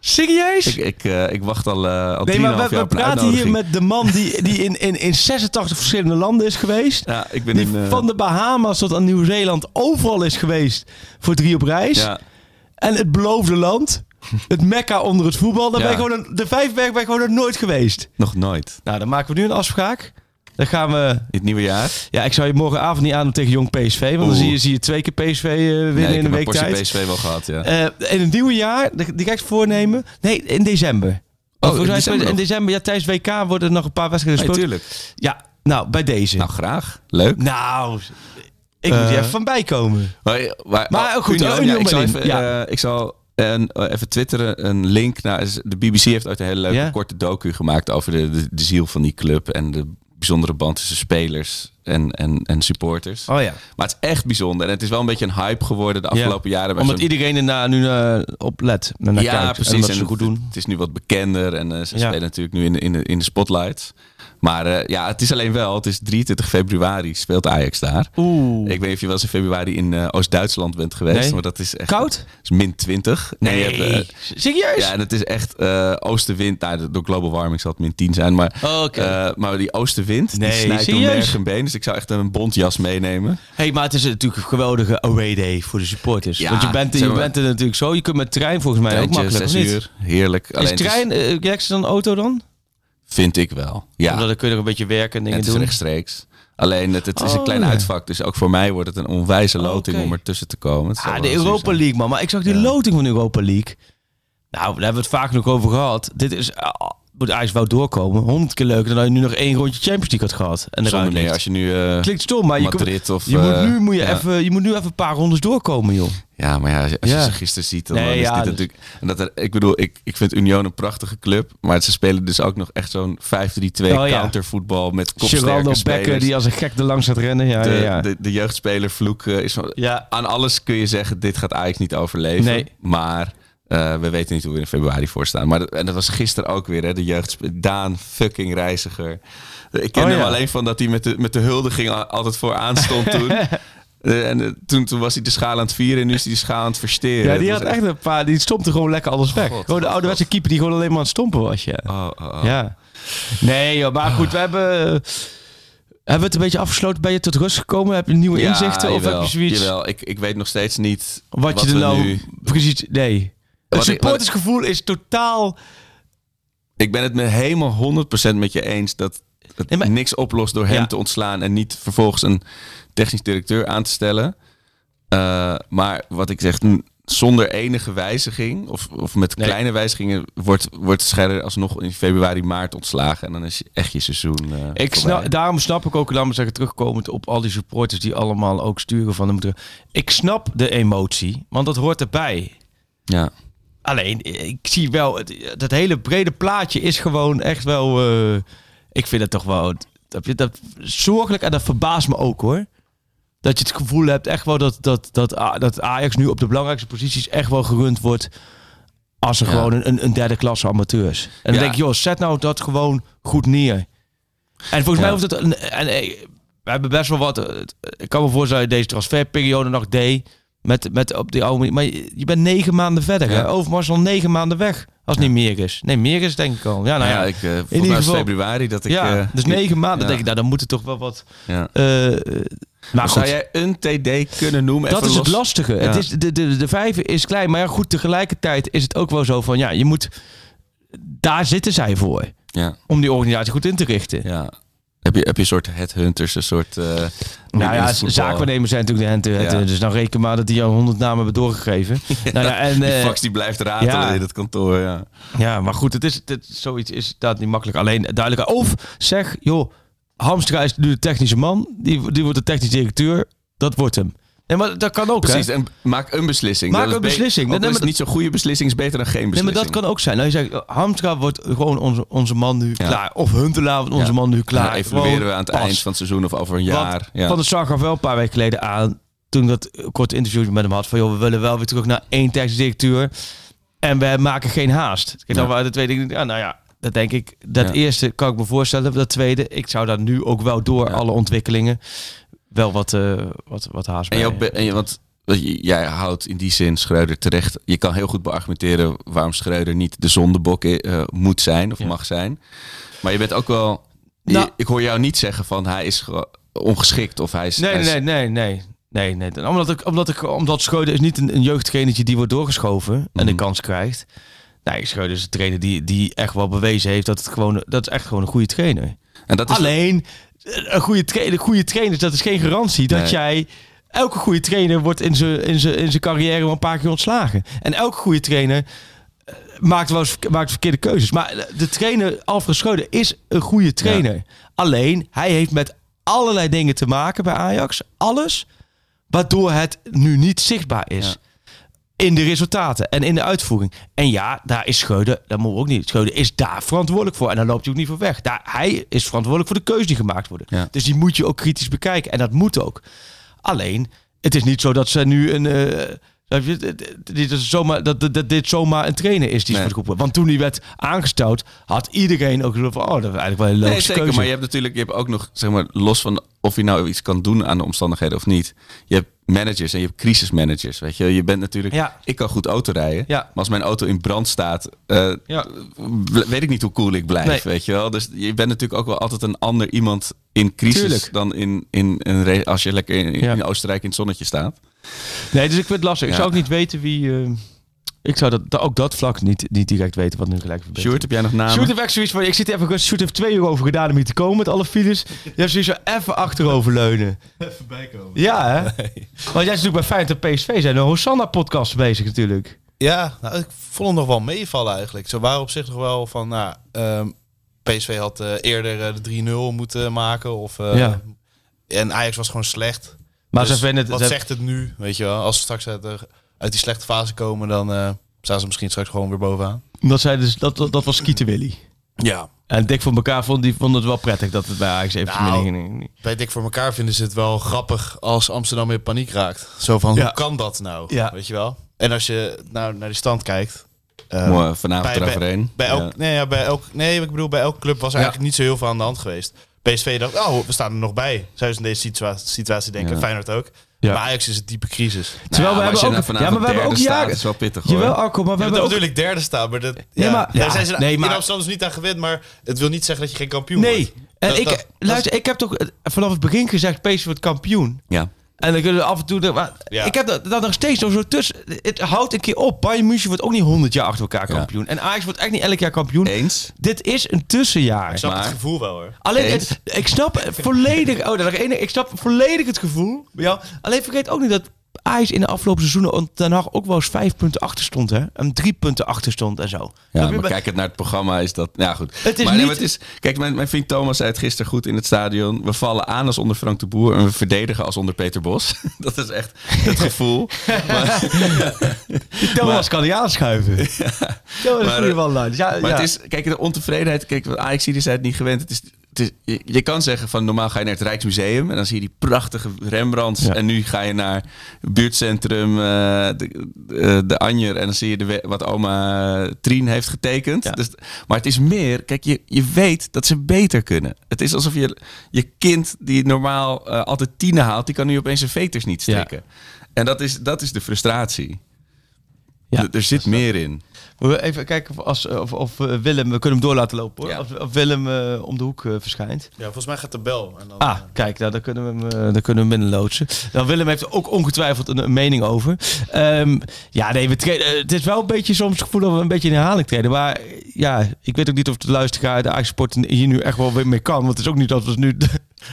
Serieus? ik, ik, eh, ik wacht al, eh al Nee, 3,5 maar we, we praten hier met de man die, die in, in, in 86 verschillende landen is geweest. Ja, ik ben Die in... van de Bahama's tot aan Nieuw-Zeeland overal is geweest voor drie op reis. ja, En het beloofde land, het mekka onder het voetbal, daar Ja. ben je gewoon een, de Vijfberg ben je gewoon nog nooit geweest. nog nooit. Nou, dan maken we nu een afspraak. Dan gaan we... In het nieuwe jaar? Ja, ik zou je morgenavond niet aandoen tegen Jong PSV. Want dan zie je, zie je twee keer PSV eh, winnen Nee, ik in een week tijd. PSV wel gehad, ja. Eh, in het nieuwe jaar, ik voornemen. Nee, in december. Oh, in december in december, ja, tijdens WK worden er nog een paar wedstrijden Nee, gespeeld. tuurlijk. ja, nou, bij deze. Nou, graag. Leuk. Nou, ik moet hier Eh, even van bijkomen. Maar, maar, Maar goed, Union, Union ja, ik zal Berlin, even, ja. ik zal een, eh, even twitteren een link naar... De BBC heeft ooit een hele leuke korte docu gemaakt... over de, de, de ziel van die club... en de bijzondere band tussen spelers en, en, en supporters. Oh ja. Maar het is echt bijzonder. En het is wel een beetje een hype geworden de afgelopen jaren. Omdat iedereen erna nu eh, op let. en naar ja, kijkt. precies. En ze het- goed doen. Het is nu wat bekender en eh, ze Ja. spelen natuurlijk nu in de, in de, in de spotlights. Maar eh, ja, het is alleen wel, het is 23 februari speelt Ajax daar. Oeh. Ik weet niet of je wel eens in februari in eh, Oost-Duitsland bent geweest, Nee. maar dat is echt... Koud? Het is min 20. En je hebt, eh, Serieus? ja, en het is echt oostenwind. Nou, door global warming zal het min 10 zijn. Maar, Oh, maar die oostenwind, Nee, die snijdt door serieus? merg en been. Dus ik zou echt een bontjas meenemen. hey, maar het is natuurlijk een geweldige away day voor de supporters. Ja, Want je bent, je maar- bent er natuurlijk zo. Je kunt met trein volgens mij ook makkelijk. 6 of niet? uur, heerlijk. Is Alleen het trein uh, dan auto dan? Vind ik wel. Ja. Omdat dan kun je er een beetje werken en En dingen het is doen. rechtstreeks. Alleen het, het is een Oh, klein ja. uitvak. Dus ook voor mij wordt het een onwijze Oh, loting om ertussen te komen. Ah, de Europa. League, man. Maar ik zag die Ja. loting van de Europa League. Nou, daar hebben we het vaak nog over gehad. Dit is... Uh, moet Ajax wou doorkomen. Honderd keer leuker dan dat je nu nog één rondje Champions League had gehad. En eruit meer als je nu... eh, Klinkt stom, maar je, komt- Madrid of... je, moet eh, nu, moet je, ja. even, je moet nu even een paar rondes doorkomen, joh. Ja, maar ja, als je Ja. ze gisteren ziet, dan Nee, dan is ja, dit dus- natuurlijk... En dat er, ik bedoel, ik, ik vind Union een prachtige club. Maar ze spelen dus ook nog echt zo'n 5-3-2 Oh, ja. countervoetbal met kopsterke Becker die als een gek er langs gaat rennen. Ja, de, ja, ja. De, de jeugdspeler Vloek eh, is van... ja. Aan alles kun je zeggen, dit gaat Ajax niet overleven. Nee. Maar eh, we weten niet hoe we in februari voor staan. Maar dat, en dat was gisteren ook weer, hè, de jeugd. Daan fucking reiziger. Ik ken Oh, hem ja. alleen van dat hij met de, met de huldiging al- altijd vooraan stond toen. Eh, en eh, toen, toen was hij de schaal aan het vieren en nu is hij de schaal aan het versteren. Ja, die had echt een paar. Die stompte gewoon lekker alles weg. God, gewoon de God, ouderwetse keeper die gewoon alleen maar aan het stompen was. Ja. Oh, oh, oh. ja. Nee, joh, maar goed, we hebben. Hebben we het een beetje afgesloten? Ben je tot rust gekomen? Heb je nieuwe Ja, inzichten? Of heb je zoiets? Jawel, ik, ik weet nog steeds niet Wat, je er nou nu... precies. Nee. Het Wat supportersgevoel is totaal. Ik ben het me helemaal 100% met je eens dat het Nee, maar- niks oplost door hem Ja. te ontslaan en niet vervolgens een technisch directeur aan te stellen. Eh, maar wat ik zeg, zonder enige wijziging of, of met Nee. kleine wijzigingen wordt, wordt Scherder alsnog in februari, maart ontslagen. En dan is echt je seizoen. eh, Ik snap, daarom snap ik ook, laat me zeggen, terugkomend op al die supporters die allemaal ook sturen van hem. Ik snap de emotie, want dat hoort erbij. Ja. Alleen, ik zie wel, het, dat hele brede plaatje is gewoon echt wel. eh, ik vind het toch wel. dat, dat zorgelijk en dat verbaast me ook hoor. Dat je het gevoel hebt echt wel dat, dat, dat, Ajax nu op de belangrijkste posities echt wel gerund wordt als er Ja. gewoon een, een derde klasse amateurs. En dan Ja. denk ik, joh, zet nou dat gewoon goed neer. En volgens mij hoeft het... En, eh, we hebben best wel wat... eh, Ik kan me voorstellen deze transferperiode nog deed. Met, met op die oude. Maar je, bent negen maanden verder. Ja. Hè? Overmars al negen maanden weg. Als het niet meer is. Nee, meer is denk ik al. Ja, nou Nou ja. ja, ik, eh volgens ieder geval- februari dat ik... ja, eh, dus negen maanden. ja. denk ik, nou, dan moet het toch wel wat... Ja. eh, eh, maar Zou jij een TD kunnen noemen? dat is het lastige. Het is, de, de, de vijver is klein. Maar ja, goed, tegelijkertijd is het ook wel zo van... Ja, je moet... Daar zitten zij voor. Ja, Om die organisatie goed in te richten. ja. Heb je, heb je een soort headhunters, een soort... eh, Nou ja, zaakwaarnemers zijn natuurlijk de. Ja. Dus dan reken maar dat die al honderd namen hebben doorgegeven. Nou ja, en, Die eh, fax die blijft ratelen ja. in het kantoor, ja. ja, maar goed, het is, het, zoiets is dat niet makkelijk. Alleen duidelijk. Of zeg, joh, Hamstra is nu de technische man. Die, die wordt de technisch directeur. Dat wordt hem. Nee, maar dat kan ook, Precies, hè? en maak een beslissing. Maak Dat een be- beslissing. Nee, al is niet zo'n goede beslissing, is beter dan geen Nee, beslissing. maar dat kan ook zijn. Nou, je zegt, Hamstra wordt gewoon onze, onze man nu Ja. klaar. Of Huntelaar wordt onze Ja. man nu klaar. dan evalueren we aan het pas. eind van het seizoen of over een jaar. Want ja. Van der Sar gaf wel een paar weken geleden aan, toen ik dat korte interview met hem had, van joh, we willen wel weer terug naar één technisch directeur. En we maken geen haast. Kijk, dan Ja. waren de tweede, ja, nou ja, dat denk ik. Dat Ja. eerste kan ik me voorstellen. Dat tweede, ik zou daar nu ook wel door Ja. alle ontwikkelingen wel wat, eh, wat, wat haast En, je ook en want jij houdt in die zin Schreuder terecht. Je kan heel goed beargumenteren waarom Schreuder niet de zondebok eh, moet zijn of Ja. mag zijn. Maar je bent ook wel. je- Nou- ik hoor jou niet zeggen van hij is ge- ongeschikt of hij is. Nee, hij is- nee, nee, nee. Nee, nee. Omdat, ik, omdat, ik, omdat Schreuder is niet een, een jeugdtrainer die wordt doorgeschoven en de Mhm. kans krijgt. Nee, Schreuder is een trainer die, die echt wel bewezen heeft dat het gewoon, dat is echt gewoon een goede trainer. En dat is Alleen, een goede, trainer, een goede trainer, dat is geen garantie dat Nee. jij... Elke goede trainer wordt in zijn in zijn- in zijn carrière wel een paar keer ontslagen. En elke goede trainer eh, maakt wel eens maakt verkeerde keuzes. Maar de trainer Alfred Schreuder is een goede trainer. Alleen, hij heeft met allerlei dingen te maken bij Ajax. Alles. Waardoor het nu niet zichtbaar is. Ja. In de resultaten en in de uitvoering. En ja, daar is Schreuder, dat moeten we ook niet. Schreuder is daar verantwoordelijk voor. En daar loopt hij ook niet voor weg. Daar, hij is verantwoordelijk voor de keuzes die gemaakt worden. Ja. Dus die moet je ook kritisch bekijken. En dat moet ook. Alleen, het is niet zo dat ze nu een. je, dit- is zomaar, dat, dat, dat dit zomaar een trainer is die Nee. groep. Want toen hij werd aangesteld, had iedereen ook zo van: oh, dat is eigenlijk wel een Nee, logische zeker. keuze. Maar je hebt natuurlijk je hebt ook nog, zeg maar, los van of je nou iets kan doen aan de omstandigheden of niet. Je hebt managers en je hebt crisismanagers. Weet je, je bent natuurlijk. Ja. Ik kan goed autorijden. Ja. Maar als mijn auto in brand staat, eh, Ja. weet ik niet hoe cool ik blijf. Nee. Weet je wel. Dus je bent natuurlijk ook wel altijd een ander iemand in crisis Tuurlijk. dan in, in als je lekker in, Oostenrijk in het zonnetje staat. Nee, dus ik vind het lastig. Ik zou ook niet weten wie. eh, ik zou dat, dat- ook dat vlak niet, niet direct weten wat nu gelijk verbetert. Sjoerd, heb jij nog namen? Sjoerd heeft echt zoiets van, ik zit even, Sjoerd heeft twee uur over gedaan om hier te komen met alle files. Je hebt zoiets van even achteroverleunen. Even bijkomen. Ja, hè? Want jij is natuurlijk bij Feyenoord en PSV zijn de Hosanna-podcast bezig natuurlijk. Ja, nou, ik vond hem nog wel meevallen eigenlijk. Ze waren op zich nog wel van, nou, ehm, PSV had eh, eerder eh, de 3-0 moeten maken. Of, eh, Ja. En Ajax was gewoon slecht. Maar Dus ze vinden het... wat ze- zegt het nu? Weet je wel, als ze straks uit, de- uit die slechte fase komen, dan eh staan ze misschien straks gewoon weer bovenaan. dat, zei dus, dat, dat, dat was Skieten Willy. Ja. En Dick van elkaar vond, die vond het wel prettig dat het bij Ajax even Nou, ging. Bij Dik voor elkaar vinden ze het wel grappig als Amsterdam in paniek raakt. Zo van, Ja. hoe kan dat nou? Ja. Weet je wel? En als je nou naar die stand kijkt... eh, Mooi, vanavond bij- eroverheen. Bij elk, Ja. nee, ja, bij elk, nee, ik bedoel, bij elke club was er eigenlijk niet zo heel veel aan de hand geweest. PSV dacht, oh, we staan er nog bij. Zou ze in deze situa- situatie denken. Ja. Feyenoord ook. Ja. Ajax is een diepe crisis. Terwijl Nou, we maar hebben ook... nou Ja, maar we hebben ook jaren... is wel pittig hoor. Jawel, Arco, maar we hebben ook... natuurlijk derde staan, maar, dat, Nee, ja, maar- ja, daar zijn ze nee, in maar- Amsterdam dus niet aan gewend. Maar het wil niet zeggen dat je geen kampioen Nee, wordt. en Dat- ik, dat- luister, ik heb toch eh, vanaf het begin gezegd, PSV wordt kampioen. Ja. En dan kunnen we af en toe... Maar Ja. Ik heb dat, dat nog steeds nog zo tussen. Het houdt een keer op. Bayern München wordt ook niet 100 jaar achter elkaar Ja. kampioen. En Ajax wordt echt niet elk jaar kampioen. Eens. Dit is een tussenjaar. Ik snap Maar- het gevoel wel hoor. Alleen, het, ik snap volledig... Oh, dat nog één ding. Ik snap volledig het gevoel. bij jou. Alleen vergeet ook niet dat Ajax in de afgelopen seizoenen... Den Haag ook wel eens vijf punten achter stond. Hè? En drie punten achter stond en zo. Ja, Dat maar het naar het programma is dat... Ja, goed. Het is maar, nee, niet- maar het is, kijk, mijn, mijn vriend Thomas zei het gisteren goed in het stadion. We vallen aan als onder Frank de Boer en we verdedigen als onder Peter Bos. dat is echt het gevoel. maar Thomas kan niet aanschuiven. Thomas is Maar, goede man. nou. Dus ja, maar ja. het is, kijk, de ontevredenheid. Kijk, Ajax zei het niet gewend. Het is, het is- je, je kan zeggen van normaal ga je naar het Rijksmuseum en dan zie je die prachtige Rembrandts. Ja. En nu ga je naar het buurtcentrum eh, de, de, de Anjer en dan zie je de, wat oma Trien heeft getekend. Ja. Dus, maar het is meer, kijk, je, je weet dat ze beter kunnen. Het is alsof je je kind die normaal eh, altijd tienen haalt, die kan nu opeens zijn veters niet Ja. strikken. En dat is, dat is de frustratie. Ja. Er zit meer in. We even kijken of, als, of, of eh, Willem, we kunnen hem door laten lopen hoor. Ja. Of, of Willem eh, om de hoek eh, verschijnt. Ja, volgens mij gaat de bel. En dan, Ah, kijk, nou, daar, kunnen we hem, daar kunnen we hem binnenloodsen. Dan Willem heeft er ook ongetwijfeld een, een mening over. Ehm, ja, nee, we trainen, eh, het is wel een beetje soms het gevoel dat we een beetje in herhaling treden. Maar ja, ik weet ook niet of de luisteraar, de Ajax Sport hier nu echt wel weer mee kan. Want het is ook niet dat we nu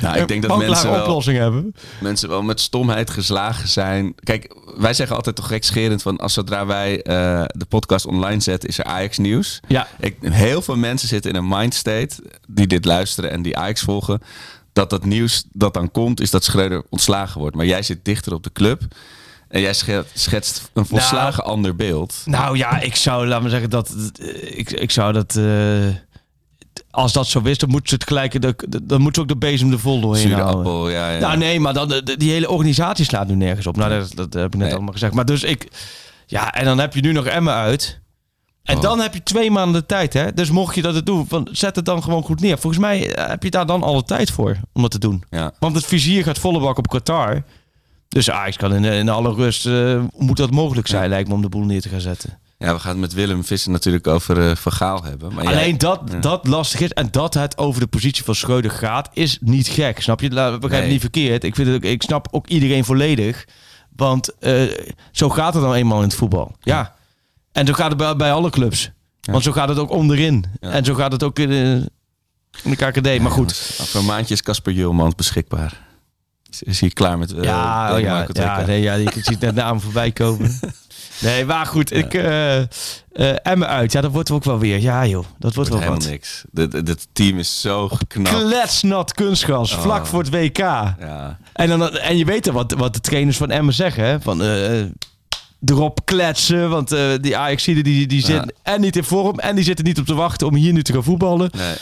Nou, ik denk dat een mensen wel- oplossing hebben. mensen wel met stomheid geslagen zijn. Kijk, wij zeggen altijd toch gekscherend van als zodra wij eh, de podcast online zetten, is er Ajax nieuws. Ja, Ik, heel veel mensen zitten in een mindstate die dit luisteren en die Ajax volgen. Dat dat nieuws dat dan komt, is dat Schreuder ontslagen wordt. Maar jij zit dichter op de club. En jij schet- schetst een volslagen ander beeld. Nou ja, ik zou, laat me zeggen, dat eh, ik, ik zou dat. eh, als dat zo is, dan moeten ze het gelijk. de- Dan moeten ze ook de bezem er vol doorheen Zure houden. appel, ja, ja. Nou nee, maar dan, de- de- die hele organisatie slaat nu nergens op. Nou, dat, dat heb ik net Nee. allemaal gezegd. Maar dus ik... Ja, en dan heb je nu nog Emmen uit. En Oh. dan heb je twee maanden de tijd, hè. Dus mocht je dat het doen, van, zet het dan gewoon goed neer. Volgens mij eh, heb je daar dan alle tijd voor om dat te doen. ja. Want het vizier gaat volle bak op Qatar. Dus Ajax kan in, in alle rust... eh, moet dat mogelijk zijn, lijkt me, om de boel neer te gaan zetten. ja, we gaan het met Willem Visser natuurlijk over eh Van Gaal hebben. Maar jij- Alleen dat, Ja. dat lastig is. En dat het over de positie van Schreuder gaat, is niet gek. Snap je? Begrijp Nee. niet verkeerd. Ik, vind het ook, ik snap ook iedereen volledig. Want zo gaat het nou eenmaal in het voetbal. Ja. En zo gaat het bij, bij alle clubs. Want zo gaat het ook onderin. Ja. En zo gaat het ook in de, in de KKD. maar goed. Over een maandje is Casper Julmans beschikbaar. Is, is hij klaar met eh ja, oh ja, nee, ja, je ziet net naam voorbij komen. Nee, maar goed. Ik, eh eh, Emmen uit. Ja, dat wordt ook wel weer. Ja joh, dat wordt Wordt wel helemaal wat. niks. Het- team is zo geknapt. Kletsnat kunstgras, vlak Oh. voor het WK. Ja. En, dan, en je weet wat, wat de trainers van Emmen zeggen. Hè? Van eh, eh, erop kletsen. Want eh, die ajax die, die, zitten en niet in vorm. En die zitten niet op te wachten om hier nu te gaan voetballen. Nee.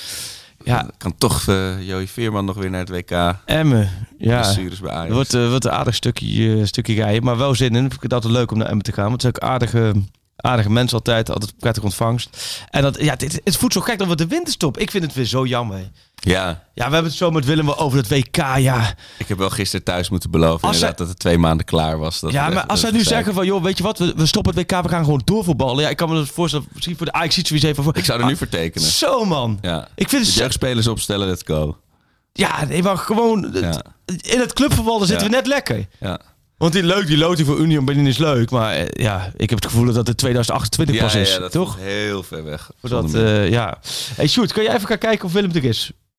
Ja. Kan toch eh Joey Veerman nog weer naar het WK. Emmen. Ja. Blessures bij Ajax. Wordt, eh, wordt een aardig stukje, stukje rijden. Maar wel zin in. Ik vind het altijd leuk om naar Emmen te gaan. Want het is ook aardige, aardige mensen altijd. Altijd prettig ontvangst. En dat, ja, dit, het voelt zo gek dat we de winterstop. Ik vind het weer zo jammer. Ja, Ja, we hebben het zo met Willem over het WK. Ja, ik heb wel gisteren thuis moeten beloven Als inderdaad dat het twee maanden klaar was. Dat Ja, maar echt- als zij nu zeggen van, joh, weet je wat, we, we stoppen het WK, we gaan gewoon doorvoetballen. Ja, ik kan me dat voorstellen, misschien voor de Ajax iets even voor. Ik zou er nu voor tekenen. Zo man. Ja. Ik vind De het zo, jeugdspelers opstellen, let's go. ja, nee, maar gewoon Ja. in het clubvoetbal daar zitten Ja. we net lekker. Ja, Want die leuk, die loting voor Union Berlin is leuk, maar eh, ja, ik heb het gevoel dat het in 2028 ja, pas is, ja dat toch? heel ver weg. Voordat, Zonder meer. eh, ja. Hey Sjoerd, kan jij even gaan kijken of Willem er is?